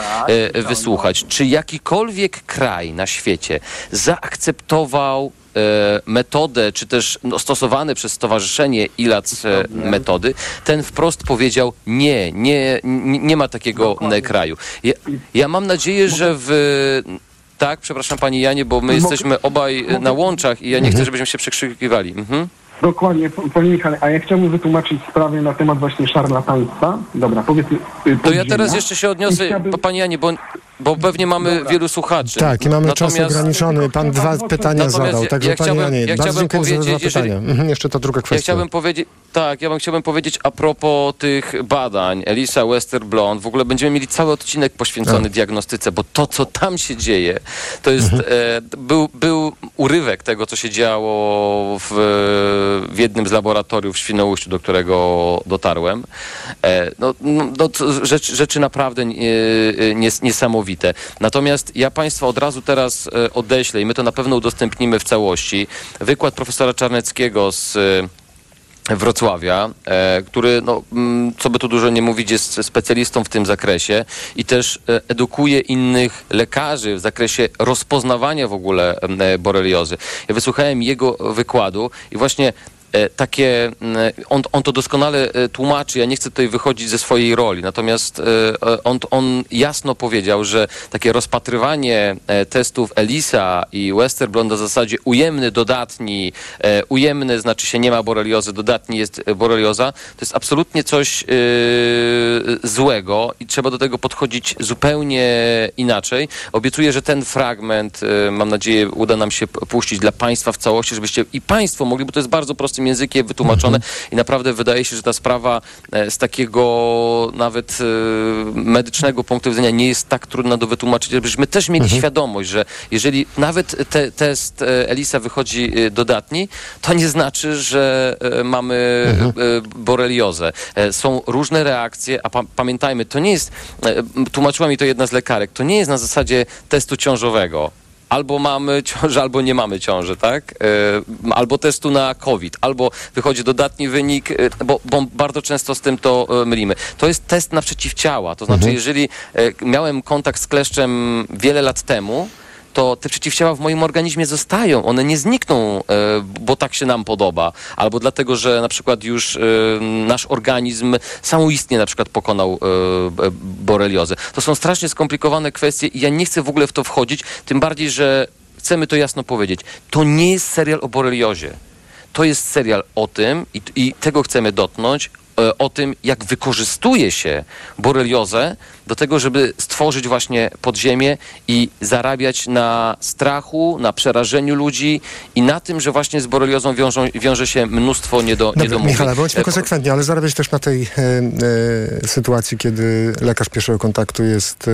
Speaker 11: y, wysłuchać, czy jakikolwiek kraj na świecie zaakceptował e, metodę, czy też no, stosowane przez Stowarzyszenie ILAC e, metody, ten wprost powiedział nie, nie, nie, ma takiego e, kraju. Ja, ja mam nadzieję, że w... Tak, przepraszam Pani Janie, bo my jesteśmy obaj na łączach i ja nie chcę, żebyśmy się przekrzykiwali. Mhm.
Speaker 36: Dokładnie, panie Michale, a ja chciałbym wytłumaczyć sprawę na temat właśnie szarlataństwa. Dobra, powiedzmy... y,
Speaker 11: To ja teraz jeszcze się odniosę,
Speaker 36: chciałbym-
Speaker 11: Panie Janie, bo, bo pewnie mamy wielu słuchaczy.
Speaker 10: Tak, i mamy czas
Speaker 11: Natomiast-
Speaker 10: ograniczony. Pan dwa pytania
Speaker 11: Natomiast
Speaker 10: zadał,
Speaker 11: ja-
Speaker 10: także
Speaker 11: ja
Speaker 10: panie Janie,
Speaker 11: ja
Speaker 10: bardzo dziękuję za
Speaker 11: jeżeli-
Speaker 10: pytania. Mhm, jeszcze ta druga kwestia.
Speaker 11: Ja chciałbym powiedzieć, tak, ja bym chciałbym powiedzieć a propos tych badań, Elisa Westerblond, w ogóle będziemy mieli cały odcinek poświęcony
Speaker 10: A.
Speaker 11: diagnostyce, bo to, co tam się dzieje, to jest,
Speaker 10: Mhm.
Speaker 11: e, był, był urywek tego, co się działo w, w jednym z laboratoriów w Świnoujściu, do którego dotarłem. E, no, no, no, rzecz, rzeczy naprawdę e, e, nies, niesamowite. Natomiast ja Państwa od razu teraz e, odeślę i my to na pewno udostępnimy w całości. Wykład profesora Czarneckiego z e, Wrocławia, e, który, no, mm, co by tu dużo nie mówić, jest specjalistą w tym zakresie i też edukuje innych lekarzy w zakresie rozpoznawania w ogóle boreliozy. Ja wysłuchałem jego wykładu i właśnie takie, mm, on, on to doskonale e, tłumaczy, ja nie chcę tutaj wychodzić ze swojej roli, natomiast e, e, on, on jasno powiedział, że takie rozpatrywanie e, testów ELISA i Westerblond na zasadzie ujemny, dodatni, e, ujemny znaczy się nie ma boreliozy, dodatni jest e, borelioza, to jest absolutnie coś e, złego i trzeba do tego podchodzić zupełnie inaczej. Obiecuję, że ten fragment, e, mam nadzieję, uda nam się puścić dla Państwa w całości, żebyście i Państwo mogli, bo to jest bardzo prostym językiem wytłumaczone i naprawdę wydaje się, że ta sprawa e, z takiego nawet e, medycznego punktu widzenia nie jest tak trudna do wytłumaczenia, żebyśmy też mieli świadomość, że jeżeli nawet te, test e, ELISA wychodzi dodatni, to nie znaczy, że mamy e, boreliozę. Są różne reakcje, a pa pamiętajmy, to nie jest, tłumaczyła mi to jedna z lekarek, to nie jest na zasadzie testu ciążowego. Albo mamy ciążę, albo nie mamy ciąży, tak? E, Albo testu na COVID, albo wychodzi dodatni wynik, e, bo, bo bardzo często z tym to e, mylimy. To jest test na przeciwciała. To znaczy,
Speaker 10: Mhm.
Speaker 11: jeżeli miałem kontakt z kleszczem wiele lat temu, to te przeciwciała w moim organizmie zostają. One nie znikną, e, bo tak się nam podoba. Albo dlatego, że na przykład już e, nasz organizm samoistnie na przykład pokonał e, boreliozę. To są strasznie skomplikowane kwestie i ja nie chcę w ogóle w to wchodzić, tym bardziej, że chcemy to jasno powiedzieć. To nie jest serial o boreliozie. To jest serial o tym, i, i tego chcemy dotknąć, o tym, jak wykorzystuje się boreliozę do tego, żeby stworzyć właśnie podziemie i zarabiać na strachu, na przerażeniu ludzi i na tym, że właśnie z boreliozą wiążą, wiąże się mnóstwo niedo,
Speaker 10: Dobra,
Speaker 11: niedomówień.
Speaker 10: Michale, bądźmy
Speaker 11: E,
Speaker 10: konsekwentni, ale zarabiać też na tej e, e, sytuacji, kiedy lekarz pierwszego kontaktu jest e,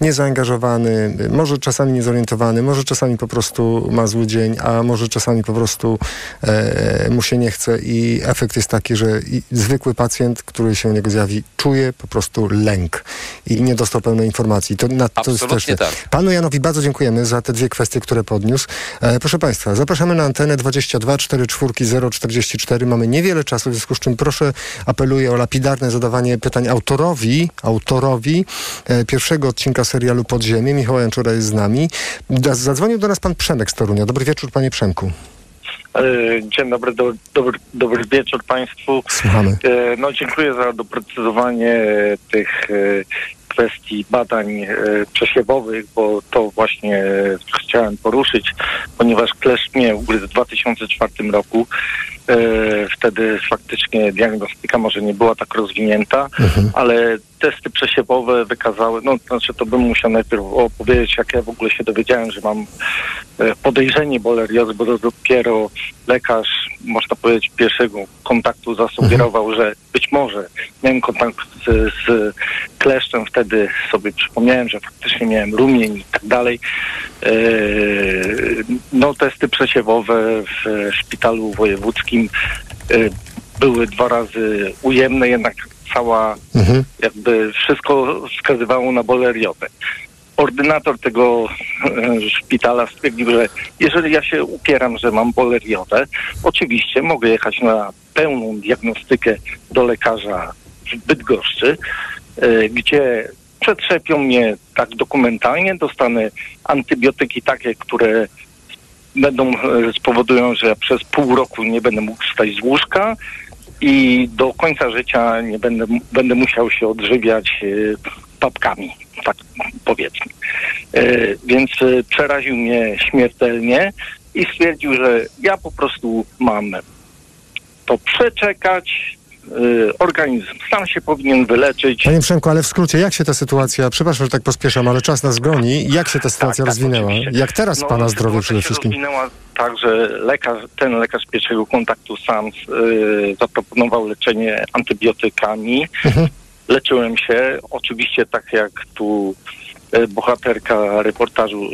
Speaker 10: niezaangażowany, może czasami niezorientowany, może czasami po prostu ma zły dzień, a może czasami po prostu e, mu się nie chce i efekt jest taki, że zwykły pacjent, który się u niego zjawi, czuje po prostu lęk i nie dostał pełnej informacji. To, na, to jest też,
Speaker 11: tak.
Speaker 10: Panu Janowi bardzo dziękujemy za te dwie kwestie, które podniósł. E, proszę Państwa, zapraszamy na antenę 22 44 044. Mamy niewiele czasu, w związku z czym proszę, apeluję o lapidarne zadawanie pytań autorowi, autorowi e, pierwszego odcinka serialu Podziemie. Michał Janczura jest z nami. Da, zadzwonił do nas pan Przemek z Torunia. Dobry wieczór, panie Przemku.
Speaker 37: E, Dzień dobry, do, dobry, dobry wieczór Państwu.
Speaker 10: Słuchamy.
Speaker 37: E, No, dziękuję za doprecyzowanie tych e, kwestii badań e, przesiewowych, bo to właśnie e, chciałem poruszyć, ponieważ kleszcz mnie ugryzł w 2004 roku. E, Wtedy faktycznie diagnostyka może nie była tak rozwinięta, ale testy przesiewowe wykazały, no znaczy to bym musiał najpierw opowiedzieć, jak ja w ogóle się dowiedziałem, że mam e, podejrzenie boleriozy, bo to dopiero lekarz, można powiedzieć, pierwszego kontaktu zasugerował, że być może miałem kontakt z, z kleszczem, wtedy sobie przypomniałem, że faktycznie miałem rumień i tak dalej. E, No, testy przesiewowe w szpitalu wojewódzkim e, były dwa razy ujemne, jednak cała jakby wszystko wskazywało na boleriozę. Ordynator tego e, szpitala stwierdził, że jeżeli ja się upieram, że mam boleriozę, oczywiście mogę jechać na pełną diagnostykę do lekarza w Bydgoszczy, e, gdzie przetrzepią mnie tak dokumentalnie, dostanę antybiotyki takie, które będą e, spowodują, że przez pół roku nie będę mógł wstać z łóżka i do końca życia nie będę, będę musiał się odżywiać e, papkami, tak powiedzmy. E, Więc przeraził mnie śmiertelnie i stwierdził, że ja po prostu mam to przeczekać. Y, organizm sam się powinien wyleczyć.
Speaker 10: Panie Przemku, ale w skrócie, jak się ta sytuacja, przepraszam, że tak pospieszam, ale czas nas goni, jak się ta sytuacja
Speaker 37: tak,
Speaker 10: rozwinęła?
Speaker 37: oczywiście.
Speaker 10: jak teraz
Speaker 37: No,
Speaker 10: Pana zdrowie przede wszystkim?
Speaker 37: rozwinęła tak, że lekarz, ten lekarz pierwszego kontaktu sam y, zaproponował leczenie antybiotykami.
Speaker 10: Mhm.
Speaker 37: Leczyłem się, oczywiście tak jak tu y, bohaterka reportażu,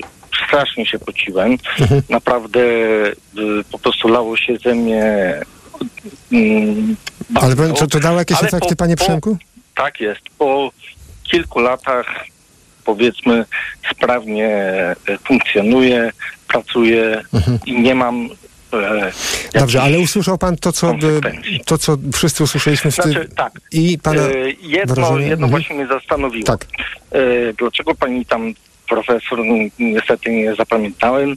Speaker 37: strasznie się pociłem.
Speaker 10: Mhm.
Speaker 37: Naprawdę y, po prostu lało się ze mnie mm,
Speaker 10: Ale
Speaker 37: bardzo.
Speaker 10: to, to dało jakieś
Speaker 37: Ale
Speaker 10: efekty,
Speaker 37: po-
Speaker 10: Panie
Speaker 37: po-
Speaker 10: Przemku?
Speaker 37: tak jest. Po kilku latach, powiedzmy, sprawnie e, funkcjonuje, pracuję i nie mam. E,
Speaker 10: Dobrze, ale usłyszał Pan to, co, to, co wszyscy usłyszeliśmy w tym...
Speaker 37: Znaczy, tak.
Speaker 10: I Pana
Speaker 37: E, jedno
Speaker 10: wrażenie?
Speaker 37: jedno
Speaker 10: Mhm.
Speaker 37: właśnie mnie zastanowiło.
Speaker 10: Tak.
Speaker 37: Dlaczego pani tam profesor, n- niestety nie zapamiętałem,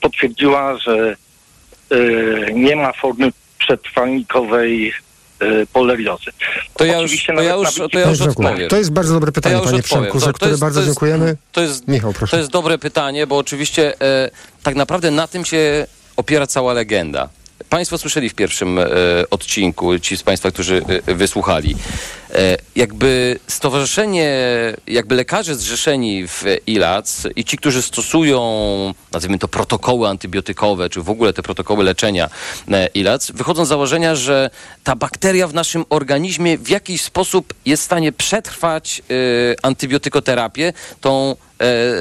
Speaker 37: potwierdziła, że nie ma formy przetrwalnikowej e, poleriozy.
Speaker 11: To ja już, to ja już, to ja już odpowiem.
Speaker 10: To jest bardzo dobre pytanie,
Speaker 11: ja
Speaker 10: Panie. Przemku, za
Speaker 11: to
Speaker 10: które
Speaker 11: jest-
Speaker 10: bardzo
Speaker 11: to jest-
Speaker 10: dziękujemy.
Speaker 11: To jest,
Speaker 10: Michał, proszę.
Speaker 11: to jest dobre pytanie, bo oczywiście e, tak naprawdę na tym się opiera cała legenda. Państwo słyszeli w pierwszym e, odcinku, ci z Państwa, którzy e, wysłuchali. E, jakby stowarzyszenie, jakby lekarze zrzeszeni w ILAC i ci, którzy stosują, nazwijmy to protokóły antybiotykowe, czy w ogóle te protokoły leczenia e, ILAC, wychodzą z założenia, że ta bakteria w naszym organizmie w jakiś sposób jest w stanie przetrwać e, antybiotykoterapię, tą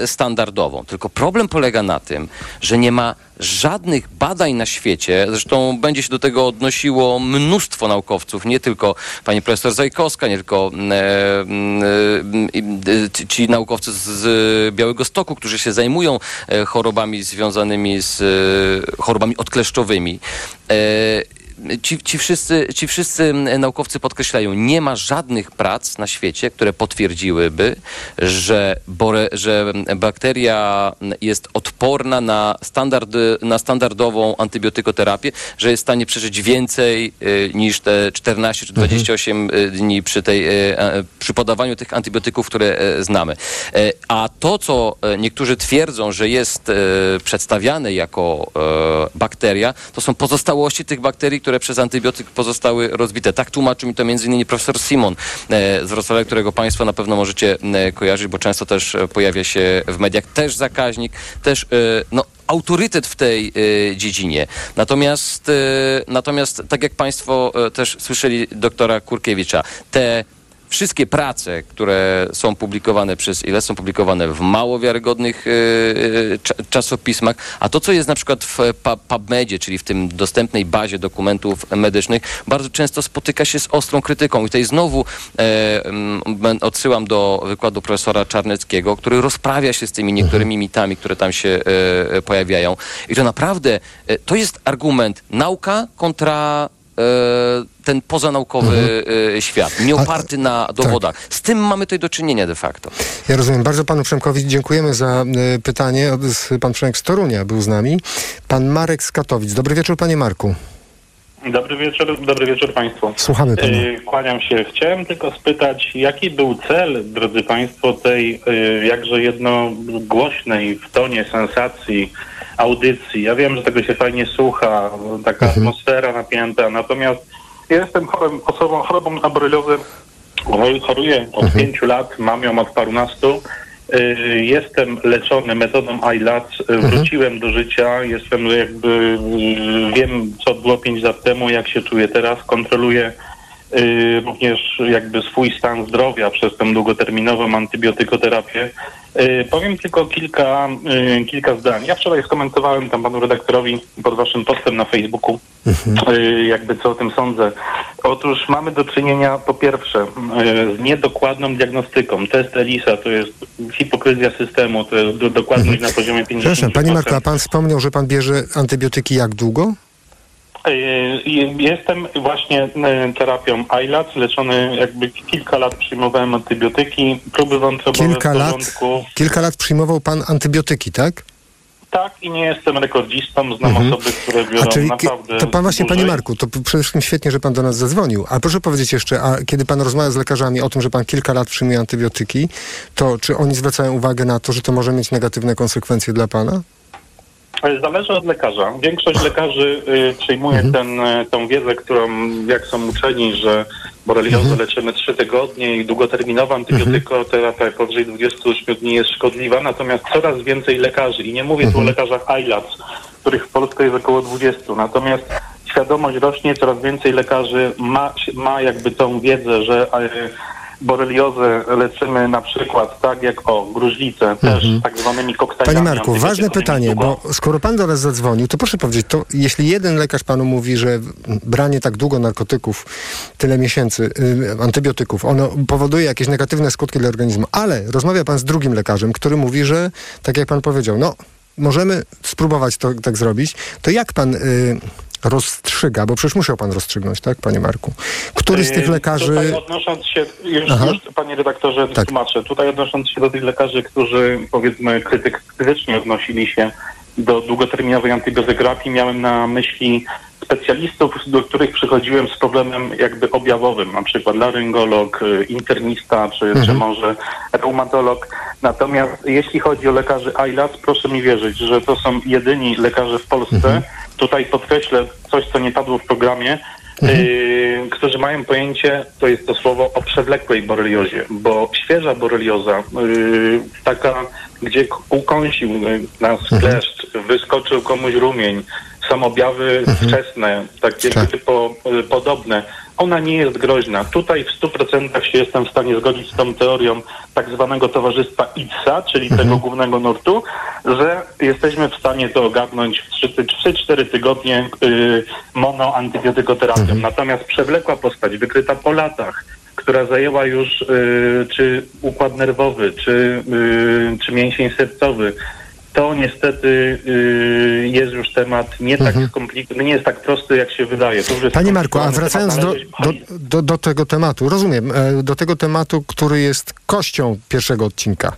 Speaker 11: standardową. Tylko problem polega na tym, że nie ma żadnych badań na świecie, zresztą będzie się do tego odnosiło mnóstwo naukowców, nie tylko pani profesor Zajkowska, nie tylko e, m, e, ci- naukowcy z, z Białego Stoku, którzy się zajmują e, chorobami związanymi z e, chorobami odkleszczowymi. E, Ci, ci, wszyscy, ci wszyscy mm, naukowcy podkreślają, nie ma żadnych prac na świecie, które potwierdziłyby, że, bore, że bakteria jest odporna na, standard, na standardową antybiotykoterapię, że jest w stanie przeżyć więcej y, niż te 14 czy 28 y, dni przy, tej, y, przy podawaniu tych antybiotyków, które e, znamy. E, A to, co e, niektórzy twierdzą, że jest przedstawiane jako bakteria, to są pozostałości tych bakterii, które przez antybiotyk pozostały rozbite. Tak tłumaczył mi to m.in. profesor Simon e, z Wrocławia, którego Państwo na pewno możecie e, kojarzyć, bo często też e, pojawia się w mediach. Też zakaźnik, też no, autorytet w tej dziedzinie. Natomiast, natomiast, tak jak Państwo też słyszeli doktora Kurkiewicza, te Wszystkie prace, które są publikowane przez ile są publikowane w mało wiarygodnych e, e, cza- czasopismach, a to, co jest na przykład w pa- PubMedzie, czyli w tym dostępnej bazie dokumentów medycznych, bardzo często spotyka się z ostrą krytyką. I tutaj znowu e, odsyłam do wykładu profesora Czarneckiego, który rozprawia się z tymi niektórymi mitami, które tam się e, e, pojawiają. I to naprawdę, e, to jest argument nauka kontra e, ten pozanaukowy e, świat, nie oparty na dowodach. Z tym mamy tutaj do czynienia de facto.
Speaker 10: Ja rozumiem. Bardzo panu Przemkowi dziękujemy za y, pytanie. Pan Przemek z Torunia był z nami. Pan Marek z Katowic. Dobry wieczór, panie Marku.
Speaker 38: Dobry wieczór, dobry wieczór Państwu.
Speaker 10: Słuchamy pana.
Speaker 38: Kłaniam się. Chciałem tylko spytać, jaki był cel, drodzy Państwo, tej jakże jednogłośnej w tonie sensacji audycji. Ja wiem, że tego się fajnie słucha, taka atmosfera napięta, natomiast ja jestem chorym, osobą chorobą aboreliozę, choruję od pięciu lat, mam ją od parunastu. Y, Jestem leczony metodą ILAC, y, wróciłem do życia, jestem jakby, y, wiem co było pięć lat temu, jak się czuję teraz, kontroluję również jakby swój stan zdrowia przez tę długoterminową antybiotykoterapię. Y, Powiem tylko kilka, y, kilka zdań. Ja wczoraj skomentowałem tam panu redaktorowi pod waszym postem na Facebooku, y, jakby co o tym sądzę. Otóż mamy do czynienia po pierwsze y, z niedokładną diagnostyką. Test ELISA to jest hipokryzja systemu, to jest do, dokładność na poziomie 50%.
Speaker 10: Przepraszam, panie Marku, a pan wspomniał, że pan bierze antybiotyki jak długo?
Speaker 38: Y, Jestem właśnie y, terapią ILAC, leczony jakby kilka lat przyjmowałem antybiotyki, próby wątrobowe
Speaker 10: Kilka
Speaker 38: w
Speaker 10: lat,
Speaker 38: porządku.
Speaker 10: kilka lat przyjmował pan antybiotyki, tak?
Speaker 38: Tak i nie jestem rekordzistą, znam
Speaker 10: Mhm.
Speaker 38: osoby, które biorą
Speaker 10: A czyli
Speaker 38: naprawdę
Speaker 10: to pan właśnie, panie
Speaker 38: dłużej.
Speaker 10: Marku, to przede wszystkim świetnie, że pan do nas zadzwonił. A proszę powiedzieć jeszcze, a kiedy pan rozmawia z lekarzami o tym, że pan kilka lat przyjmuje antybiotyki, to czy oni zwracają uwagę na to, że to może mieć negatywne konsekwencje dla pana?
Speaker 38: Zależy od lekarza. Większość lekarzy y, przyjmuje
Speaker 10: Mhm.
Speaker 38: ten, y, tą wiedzę, którą jak są uczeni, że boreliozę
Speaker 10: Mhm.
Speaker 38: leczymy 3 tygodnie i długoterminowa antybiotykoterapia powyżej 28 dni jest szkodliwa, natomiast coraz więcej lekarzy, i nie mówię tu o
Speaker 10: Mhm.
Speaker 38: lekarzach ILAC, których w Polsce jest około 20, natomiast świadomość rośnie, coraz więcej lekarzy ma, ma jakby tą wiedzę, że e, boreliozę leczymy na przykład tak jak o gruźlicę, też tak zwanymi koktajlami.
Speaker 10: Mhm. Panie Marku, ważne pytanie,
Speaker 38: długo-
Speaker 10: bo skoro pan do nas zadzwonił, to proszę powiedzieć, to jeśli jeden lekarz panu mówi, że branie tak długo narkotyków, tyle miesięcy, y, antybiotyków, ono powoduje jakieś negatywne skutki dla organizmu, ale rozmawia pan z drugim lekarzem, który mówi, że tak jak pan powiedział, no możemy spróbować to tak zrobić, to jak pan... Y, rozstrzyga, bo przecież musiał pan rozstrzygnąć, tak, panie Marku? Który z tych
Speaker 38: Yy,
Speaker 10: lekarzy...
Speaker 38: Tutaj odnosząc się, już, już panie redaktorze
Speaker 10: Tak.
Speaker 38: tłumaczę, tutaj odnosząc się do tych lekarzy, którzy powiedzmy krytyk, krytycznie odnosili się do długoterminowej antybiotygrafii, miałem na myśli specjalistów, do których przychodziłem z problemem jakby objawowym, na przykład laryngolog, y, internista, czy,
Speaker 10: Mhm.
Speaker 38: czy może reumatolog. Natomiast jeśli chodzi o lekarzy ILAC, proszę mi wierzyć, że to są jedyni lekarze w Polsce,
Speaker 10: Mhm.
Speaker 38: tutaj podkreślę coś, co nie padło w programie, yy, którzy mają pojęcie, to jest to słowo o przewlekłej boreliozie, bo świeża borelioza, yy, taka, gdzie ukąsił nas kleszcz, wyskoczył komuś rumień, są objawy wczesne, takie typo, yy, podobne, ona nie jest groźna. Tutaj w 100% się jestem w stanie zgodzić z tą teorią tak zwanego towarzystwa ITSA, czyli tego głównego nurtu, że jesteśmy w stanie to ogarnąć w 3-4 tygodnie yy, monoantybiotykoterapią. Natomiast przewlekła postać, wykryta po latach, która zajęła już yy, czy układ nerwowy, czy, yy, czy mięsień sercowy, to niestety yy, jest już temat nie tak skomplikowany, nie jest tak prosty, jak się wydaje. To
Speaker 10: Panie Marku, a wracając do, do, do, do tego tematu, rozumiem, e, do tego tematu, który jest kością pierwszego odcinka.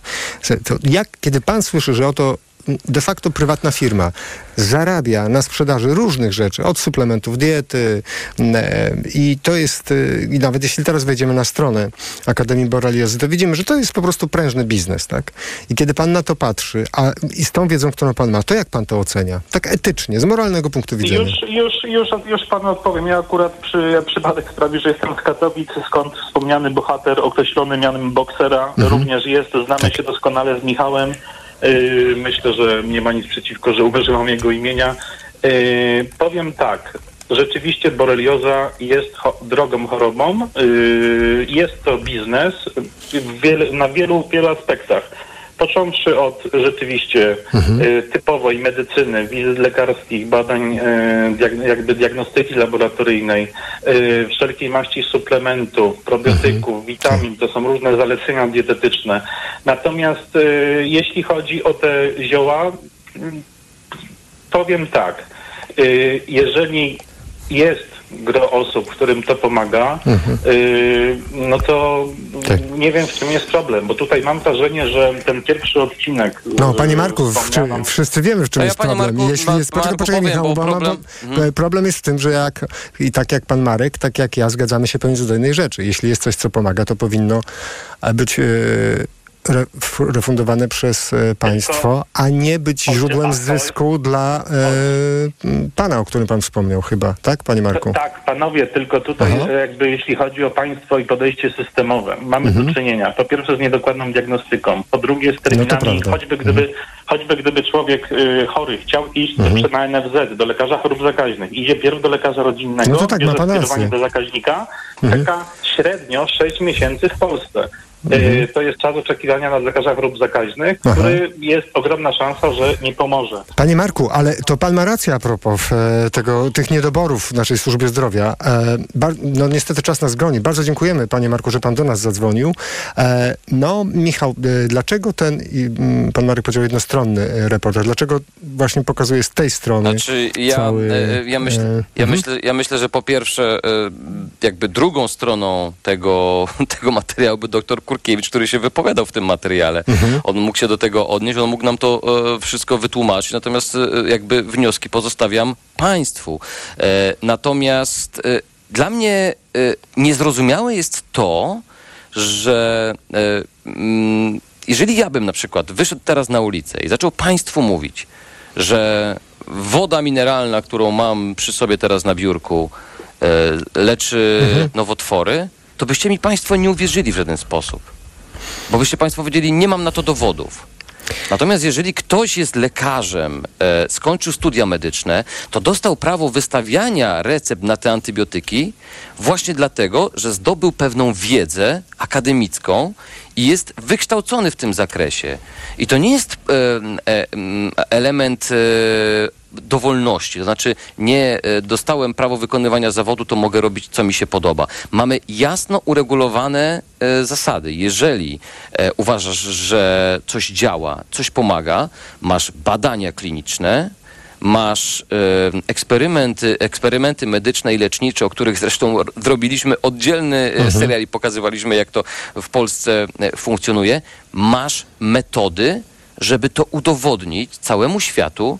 Speaker 10: Jak, kiedy pan słyszy, że oto de facto prywatna firma zarabia na sprzedaży różnych rzeczy, od suplementów diety e, i to jest, e, i nawet jeśli teraz wejdziemy na stronę Akademii Boreliozy, to widzimy, że to jest po prostu prężny biznes, tak? I kiedy pan na to patrzy, a i z tą wiedzą, którą pan ma, to jak pan to ocenia? Tak etycznie, z moralnego punktu widzenia.
Speaker 38: Już, już, już, już panu odpowiem. Ja akurat przy, przypadek sprawi, że jestem z Katowic, skąd wspomniany bohater określony mianem boksera
Speaker 10: Mhm.
Speaker 38: również jest. Znamy
Speaker 10: Tak.
Speaker 38: się doskonale z Michałem. Yy, myślę, że nie ma nic przeciwko, że użyłam jego imienia. Yy, powiem tak. Rzeczywiście borelioza jest cho- drogą chorobą. Yy, jest to biznes na wielu, wielu aspektach. Począwszy od rzeczywiście y, typowej medycyny, wizyt lekarskich, badań, y, jakby diagnostyki laboratoryjnej, y, wszelkiej maści suplementów, probiotyków, witamin, to są różne zalecenia dietetyczne. Natomiast jeśli chodzi o te zioła, mm, powiem tak, jeżeli jest gro osób, którym to pomaga, y, no to nie wiem, w czym jest problem, bo tutaj mam wrażenie, że ten pierwszy odcinek...
Speaker 10: No,
Speaker 38: y,
Speaker 10: panie Marku, w, czy,
Speaker 38: wspomnianą-
Speaker 10: wszyscy wiemy, w czym
Speaker 39: ja,
Speaker 10: jest problem.
Speaker 39: Marku,
Speaker 10: Jeśli jest, poczekaj,
Speaker 39: Marku,
Speaker 10: poczekaj, Michał,
Speaker 39: bo
Speaker 10: bo, mam-
Speaker 39: problem-
Speaker 10: bo,
Speaker 39: Mhm.
Speaker 10: problem jest w tym, że jak i tak jak pan Marek, tak jak ja, zgadzamy się pewnie do jednej rzeczy. Jeśli jest coś, co pomaga, to powinno być e, re, refundowane przez e, państwo, a nie być źródłem zysku dla e, pana, o którym pan wspomniał chyba. Tak, panie Marku?
Speaker 38: Tak, panowie, tylko tutaj
Speaker 10: Aha.
Speaker 38: jakby jeśli chodzi o państwo i podejście systemowe, mamy
Speaker 10: Mhm.
Speaker 38: do czynienia po pierwsze z niedokładną diagnostyką, po drugie z
Speaker 10: No
Speaker 38: terminami,
Speaker 10: prawda.
Speaker 38: choćby gdyby, choćby gdyby człowiek y, chory chciał iść
Speaker 10: Mhm.
Speaker 38: mhm. na NFZ, do lekarza chorób zakaźnych, idzie pierw do lekarza rodzinnego,
Speaker 10: No to tak,
Speaker 38: bierze skierowanie do zakaźnika,
Speaker 10: Mhm.
Speaker 38: czeka średnio 6 miesięcy w Polsce.
Speaker 10: Mhm.
Speaker 38: Y, To jest czas oczekiwania na lekarza chorób zakaźnych,
Speaker 10: Aha.
Speaker 38: który jest ogromna szansa, że nie pomoże.
Speaker 10: Panie Marku, ale to pan ma rację a propos e, tego, tych niedoborów w naszej służbie zdrowia. E, no niestety czas nas goni. Bardzo dziękujemy, panie Marku, że pan do nas zadzwonił. E, no, Michał, e, dlaczego ten, mm, pan Marek powiedział jednostronny e, reportaż, dlaczego właśnie pokazuje z tej strony
Speaker 39: Znaczy, ja,
Speaker 10: cały...
Speaker 39: e, ja, myśl,
Speaker 10: e,
Speaker 39: ja,
Speaker 10: mhm.
Speaker 39: myślę, ja myślę, że po pierwsze, e, jakby drugą stroną tego, tego materiału był doktor Kurkiewicz, który się wypowiadał w tym materiale.
Speaker 10: Mhm.
Speaker 39: On mógł się do tego odnieść, on mógł nam to e, wszystko wytłumaczyć, natomiast e, jakby wnioski pozostawiam państwu. E, natomiast e, dla mnie e, niezrozumiałe jest to, że e, mm, jeżeli ja bym na przykład wyszedł teraz na ulicę i zaczął państwu mówić,
Speaker 11: że woda mineralna, którą mam przy sobie teraz na biurku, leczy
Speaker 10: Mhm.
Speaker 11: nowotwory, to byście mi Państwo nie uwierzyli w żaden sposób. Bo byście Państwo powiedzieli, nie mam na to dowodów. Natomiast jeżeli ktoś jest lekarzem, e, skończył studia medyczne, to dostał prawo wystawiania recept na te antybiotyki właśnie dlatego, że zdobył pewną wiedzę akademicką i jest wykształcony w tym zakresie. I to nie jest e, element e, dowolności, to znaczy nie e, dostałem prawo wykonywania zawodu, to mogę robić co mi się podoba. Mamy jasno uregulowane zasady. Jeżeli uważasz, że coś działa, coś pomaga, masz badania kliniczne, masz e, eksperymenty, eksperymenty medyczne i lecznicze, o których zresztą zrobiliśmy oddzielny e,
Speaker 10: Mhm.
Speaker 11: serial i pokazywaliśmy, jak to w Polsce e, funkcjonuje. Masz metody, żeby to udowodnić całemu światu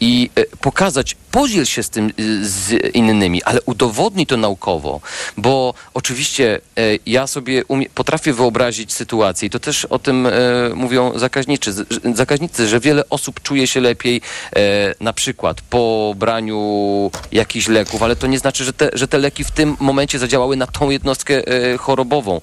Speaker 11: i e, pokazać, podziel się z tym e, z innymi, ale udowodnij to naukowo, bo oczywiście e, ja sobie umie, potrafię wyobrazić sytuację i to też o tym e, mówią zakaźniczy, zakaźnicy, że wiele osób czuje się lepiej e, na przykład po braniu jakichś leków, ale to nie znaczy, że te, że te leki w tym momencie zadziałały na tą jednostkę chorobową.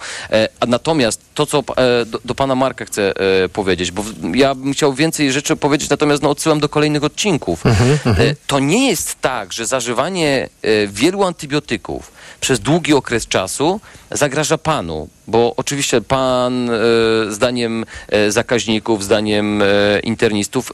Speaker 11: Natomiast to, co do, do pana Marka chcę powiedzieć, bo ja bym chciał więcej rzeczy powiedzieć, natomiast no, odsyłam do kolejnych odcinków. E, To nie jest tak, że zażywanie e, wielu antybiotyków przez długi okres czasu zagraża panu, bo oczywiście pan e, zdaniem e, zakaźników, zdaniem internistów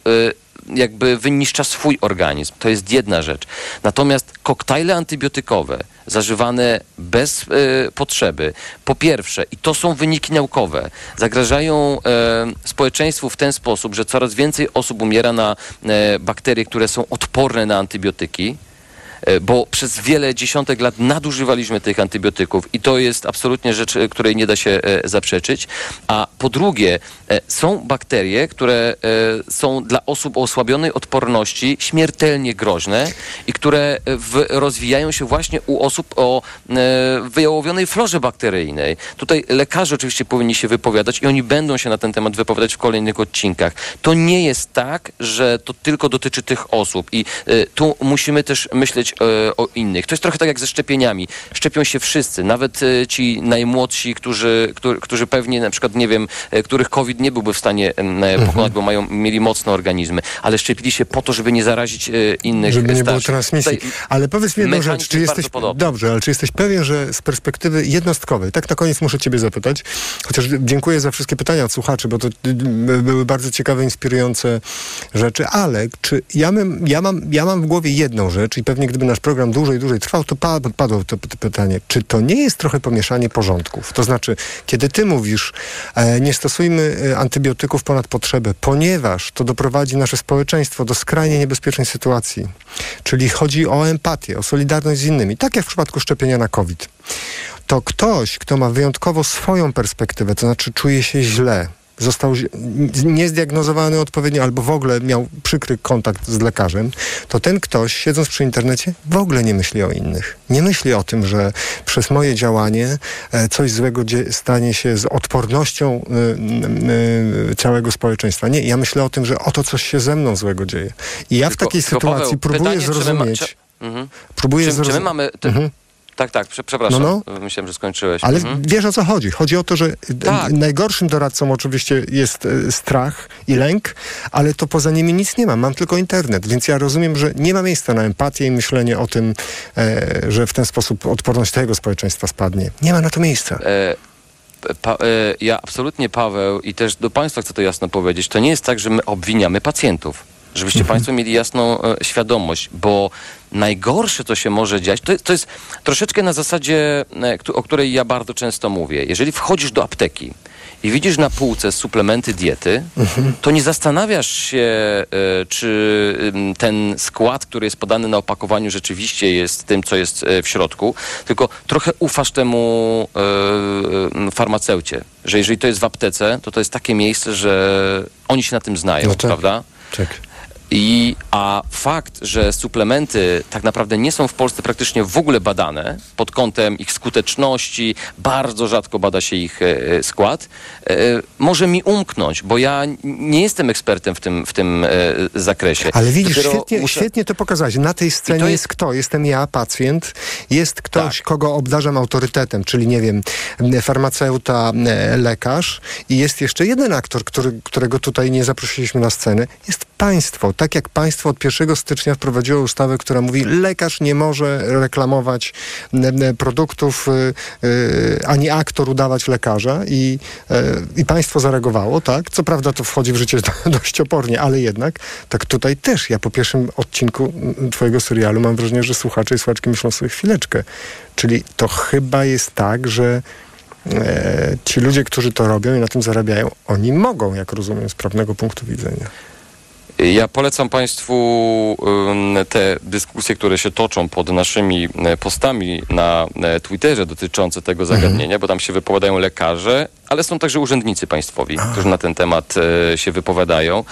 Speaker 11: jakby wyniszcza swój organizm. To jest jedna rzecz. Natomiast koktajle antybiotykowe zażywane bez e, potrzeby, po pierwsze, i to są wyniki naukowe, zagrażają e, społeczeństwu w ten sposób, że coraz więcej osób umiera na e, bakterie, które są odporne na antybiotyki. E, bo przez wiele dziesiątek lat nadużywaliśmy tych antybiotyków i to jest absolutnie rzecz, e, której nie da się e, zaprzeczyć. A po drugie, są bakterie, które są dla osób o osłabionej odporności śmiertelnie groźne i które w, rozwijają się właśnie u osób o wyjałowionej florze bakteryjnej. Tutaj lekarze oczywiście powinni się wypowiadać i oni będą się na ten temat wypowiadać w kolejnych odcinkach. To nie jest tak, że to tylko dotyczy tych osób i tu musimy też myśleć e, o innych. To jest trochę tak jak ze szczepieniami. Szczepią się wszyscy, nawet e, ci najmłodsi, którzy, którzy, którzy pewnie na przykład, nie wiem, e, których COVID nie byłby w stanie e, pokonać, bo mają, mieli mocne organizmy, ale szczepili się po to, żeby nie zarazić innych
Speaker 10: Żeby nie było
Speaker 11: starszych.
Speaker 10: transmisji.
Speaker 11: Tutaj
Speaker 10: Ale powiedz mi jedną rzecz, czy
Speaker 11: jest
Speaker 10: jesteś... Dobrze, ale czy jesteś pewien, że z perspektywy jednostkowej, tak na koniec muszę ciebie zapytać, chociaż dziękuję za wszystkie pytania od słuchaczy, bo to były bardzo ciekawe, inspirujące rzeczy, ale czy ja mam, ja mam, ja mam w głowie jedną rzecz i pewnie gdyby nasz program dłużej, dłużej trwał, to pa- padło to, to pytanie, czy to nie jest trochę pomieszanie porządków? To znaczy, kiedy ty mówisz, e, nie stosujmy e, antybiotyków ponad potrzebę, ponieważ to doprowadzi nasze społeczeństwo do skrajnie niebezpiecznej sytuacji. Czyli chodzi o empatię, o solidarność z innymi, tak jak w przypadku szczepienia na COVID. To ktoś, kto ma wyjątkowo swoją perspektywę, to znaczy czuje się źle, został niezdiagnozowany odpowiednio albo w ogóle miał przykry kontakt z lekarzem, to ten ktoś, siedząc przy internecie, w ogóle nie myśli o innych. Nie myśli o tym, że przez moje działanie e, coś złego stanie się z odpornością y, y, całego społeczeństwa. Nie, ja myślę o tym, że oto coś się ze mną złego dzieje. I ja w takiej
Speaker 11: tylko,
Speaker 10: sytuacji
Speaker 11: Paweł,
Speaker 10: próbuję
Speaker 11: pytanie, czy my
Speaker 10: zrozumieć.
Speaker 11: czy- Mhm.
Speaker 10: Próbuję
Speaker 11: czy, czy my
Speaker 10: zrozum-
Speaker 11: mamy... Te...
Speaker 10: Mhm.
Speaker 11: Tak, tak, prze, przepraszam.
Speaker 10: No,
Speaker 11: Myślałem, że skończyłeś.
Speaker 10: Ale
Speaker 11: Mhm.
Speaker 10: wiesz o co chodzi. Chodzi o to, że y,
Speaker 11: Tak.
Speaker 10: najgorszym doradcą oczywiście jest y, strach i lęk, ale to poza nimi nic nie mam. Mam tylko internet, więc ja rozumiem, że nie ma miejsca na empatię i myślenie o tym, e, że w ten sposób odporność tego społeczeństwa spadnie. Nie ma na to miejsca.
Speaker 11: E, pa, e, ja absolutnie, Paweł, i też do Państwa chcę to jasno powiedzieć, to nie jest tak, że my obwiniamy pacjentów. Żebyście Państwo mieli jasną e, świadomość, bo najgorsze, co się może dziać, to, jest- to jest troszeczkę na zasadzie, e, o której ja bardzo często mówię. Jeżeli wchodzisz do apteki i widzisz na półce suplementy diety, to nie zastanawiasz się, e, czy ten skład, który jest podany na opakowaniu, rzeczywiście jest tym, co jest e, w środku, tylko trochę ufasz temu e, e, farmaceucie, że jeżeli to jest w aptece, to to jest takie miejsce, że oni się na tym znają,
Speaker 10: No tak.
Speaker 11: prawda?
Speaker 10: Tak.
Speaker 11: I, a fakt, że suplementy tak naprawdę nie są w Polsce praktycznie w ogóle badane pod kątem ich skuteczności, bardzo rzadko bada się ich e, skład, e, może mi umknąć, bo ja nie jestem ekspertem w tym, w tym e, zakresie.
Speaker 10: Ale widzisz,
Speaker 11: Dopiero
Speaker 10: świetnie,
Speaker 11: muszę-
Speaker 10: świetnie to pokazałeś. Na tej scenie jest...
Speaker 11: jest-
Speaker 10: kto? Jestem ja, pacjent, jest ktoś,
Speaker 11: Tak.
Speaker 10: kogo obdarzam autorytetem, czyli nie wiem, farmaceuta, lekarz i jest jeszcze jeden aktor, który, którego tutaj nie zaprosiliśmy na scenę. Jest państwo. Tak jak państwo od 1 stycznia wprowadziło ustawę, która mówi, lekarz nie może reklamować produktów, y, y, ani aktor udawać lekarza i, y, i państwo zareagowało, tak? Co prawda to wchodzi w życie dość opornie, ale jednak tak tutaj też. Ja po pierwszym odcinku twojego serialu mam wrażenie, że słuchacze i słuchaczki myślą sobie chwileczkę. Czyli to chyba jest tak, że e, ci ludzie, którzy to robią i na tym zarabiają, oni mogą, jak rozumiem, z prawnego punktu widzenia.
Speaker 11: Ja polecam Państwu te dyskusje, które się toczą pod naszymi e, postami na e, Twitterze dotyczące tego zagadnienia, bo tam się wypowiadają lekarze, ale są także urzędnicy państwowi, którzy na ten temat e, się wypowiadają.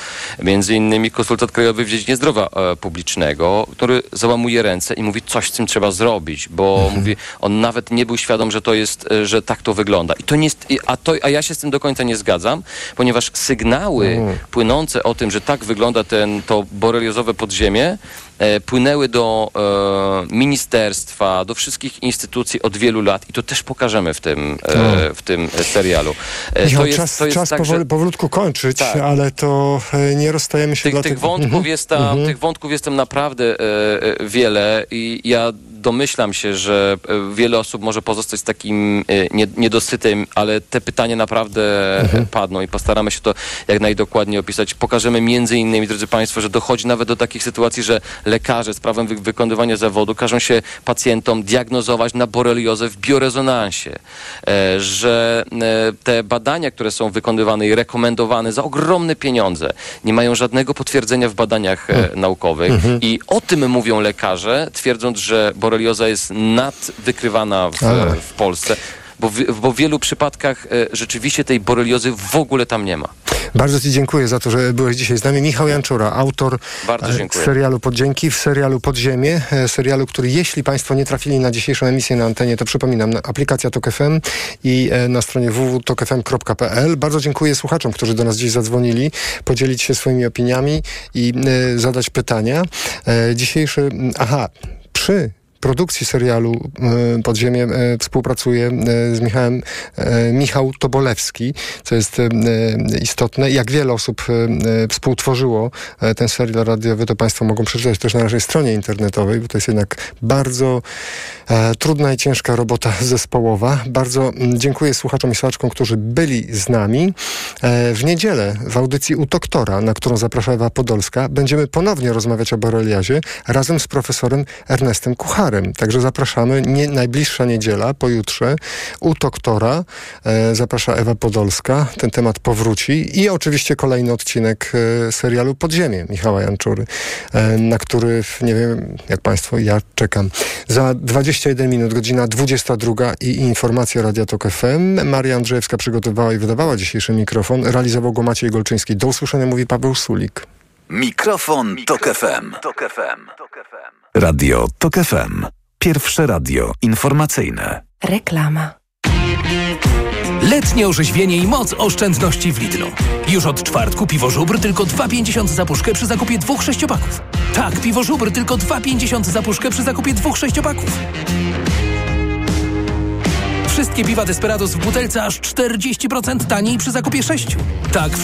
Speaker 11: Między innymi konsultant krajowy w dziedzinie zdrowia e, publicznego, który załamuje ręce i mówi, coś z tym trzeba zrobić, bo mówi, on nawet nie był świadom, że to jest, e, że tak to wygląda. I to nie jest, a, to, a ja się z tym do końca nie zgadzam, ponieważ sygnały płynące o tym, że tak wygląda ten, to boreliozowe podziemie, płynęły do e, ministerstwa, do wszystkich instytucji od wielu lat i to też pokażemy w tym, e, w tym serialu. E,
Speaker 10: Michał,
Speaker 11: to jest,
Speaker 10: czas,
Speaker 11: to jest
Speaker 10: czas
Speaker 11: tak, że-
Speaker 10: powoli, powolutku kończyć,
Speaker 11: Tak.
Speaker 10: ale to e, nie rozstajemy się
Speaker 11: tych,
Speaker 10: dlatego...
Speaker 11: tych, wątków
Speaker 10: Mhm.
Speaker 11: jest tam,
Speaker 10: Mhm.
Speaker 11: tych wątków jest tam naprawdę e, e, wiele i ja domyślam się, że e, wiele osób może pozostać z takim e, nie, niedosytem, ale te pytania naprawdę
Speaker 10: Mhm.
Speaker 11: padną i postaramy się to jak najdokładniej opisać. Pokażemy między innymi, drodzy Państwo, że dochodzi nawet do takich sytuacji, że lekarze z prawem wy wykonywania zawodu każą się pacjentom diagnozować na boreliozę w biorezonansie, e, że e, te badania, które są wykonywane i rekomendowane za ogromne pieniądze, nie mają żadnego potwierdzenia w badaniach e, naukowych
Speaker 10: Mhm.
Speaker 11: i o tym mówią lekarze, twierdząc, że borelioza jest nadwykrywana w, w Polsce. Bo w, bo w wielu przypadkach e, rzeczywiście tej boreliozy w ogóle tam nie ma.
Speaker 10: Bardzo Ci dziękuję za to, że byłeś dzisiaj z nami. Michał Janczura, autor e, serialu Podzięki, w serialu Podziemie, e, serialu, który jeśli Państwo nie trafili na dzisiejszą emisję na antenie, to przypominam, na- aplikacja TOK FM i na stronie www.tokfm.pl. Bardzo dziękuję słuchaczom, którzy do nas dziś zadzwonili, podzielić się swoimi opiniami i zadać pytania. Dzisiejszy, aha, przy produkcji serialu e, Podziemie e, współpracuje e, z Michałem Michał Tobolewski, co jest istotne. Jak wiele osób współtworzyło ten serial radiowy, to Państwo mogą przeczytać też na naszej stronie internetowej, bo to jest jednak bardzo trudna i ciężka robota zespołowa. Bardzo dziękuję słuchaczom i słuchaczkom, którzy byli z nami. W niedzielę w audycji u doktora, na którą zaprasza Ewa Podolska, będziemy ponownie rozmawiać o boreliazie razem z profesorem Ernestem Kucharem. Także zapraszamy. Nie, najbliższa niedziela, pojutrze, u doktora e, zaprasza Ewa Podolska. Ten temat powróci i oczywiście kolejny odcinek e, serialu Podziemie Michała Janczury, e, na który, nie wiem jak Państwo, ja czekam. Za 21 minut, godzina 22 i informacje Radia Tok FM. Maria Andrzejewska przygotowała i wydawała dzisiejszy mikrofon. Realizował go Maciej Golczyński. Do usłyszenia mówi Paweł Sulik.
Speaker 9: Mikrofon, Tok FM. Radio Tok FM. Pierwsze radio informacyjne.
Speaker 40: Reklama.
Speaker 3: Letnie orzeźwienie i moc oszczędności w Lidlu. Już od czwartku piwo żubr tylko 2,50 za puszkę przy zakupie dwóch sześciopaków. Tak, piwo żubr tylko 2,50 za puszkę przy zakupie dwóch sześciopaków. Wszystkie piwa Desperados w butelce aż 40% taniej przy zakupie sześciu. Tak, wszystkie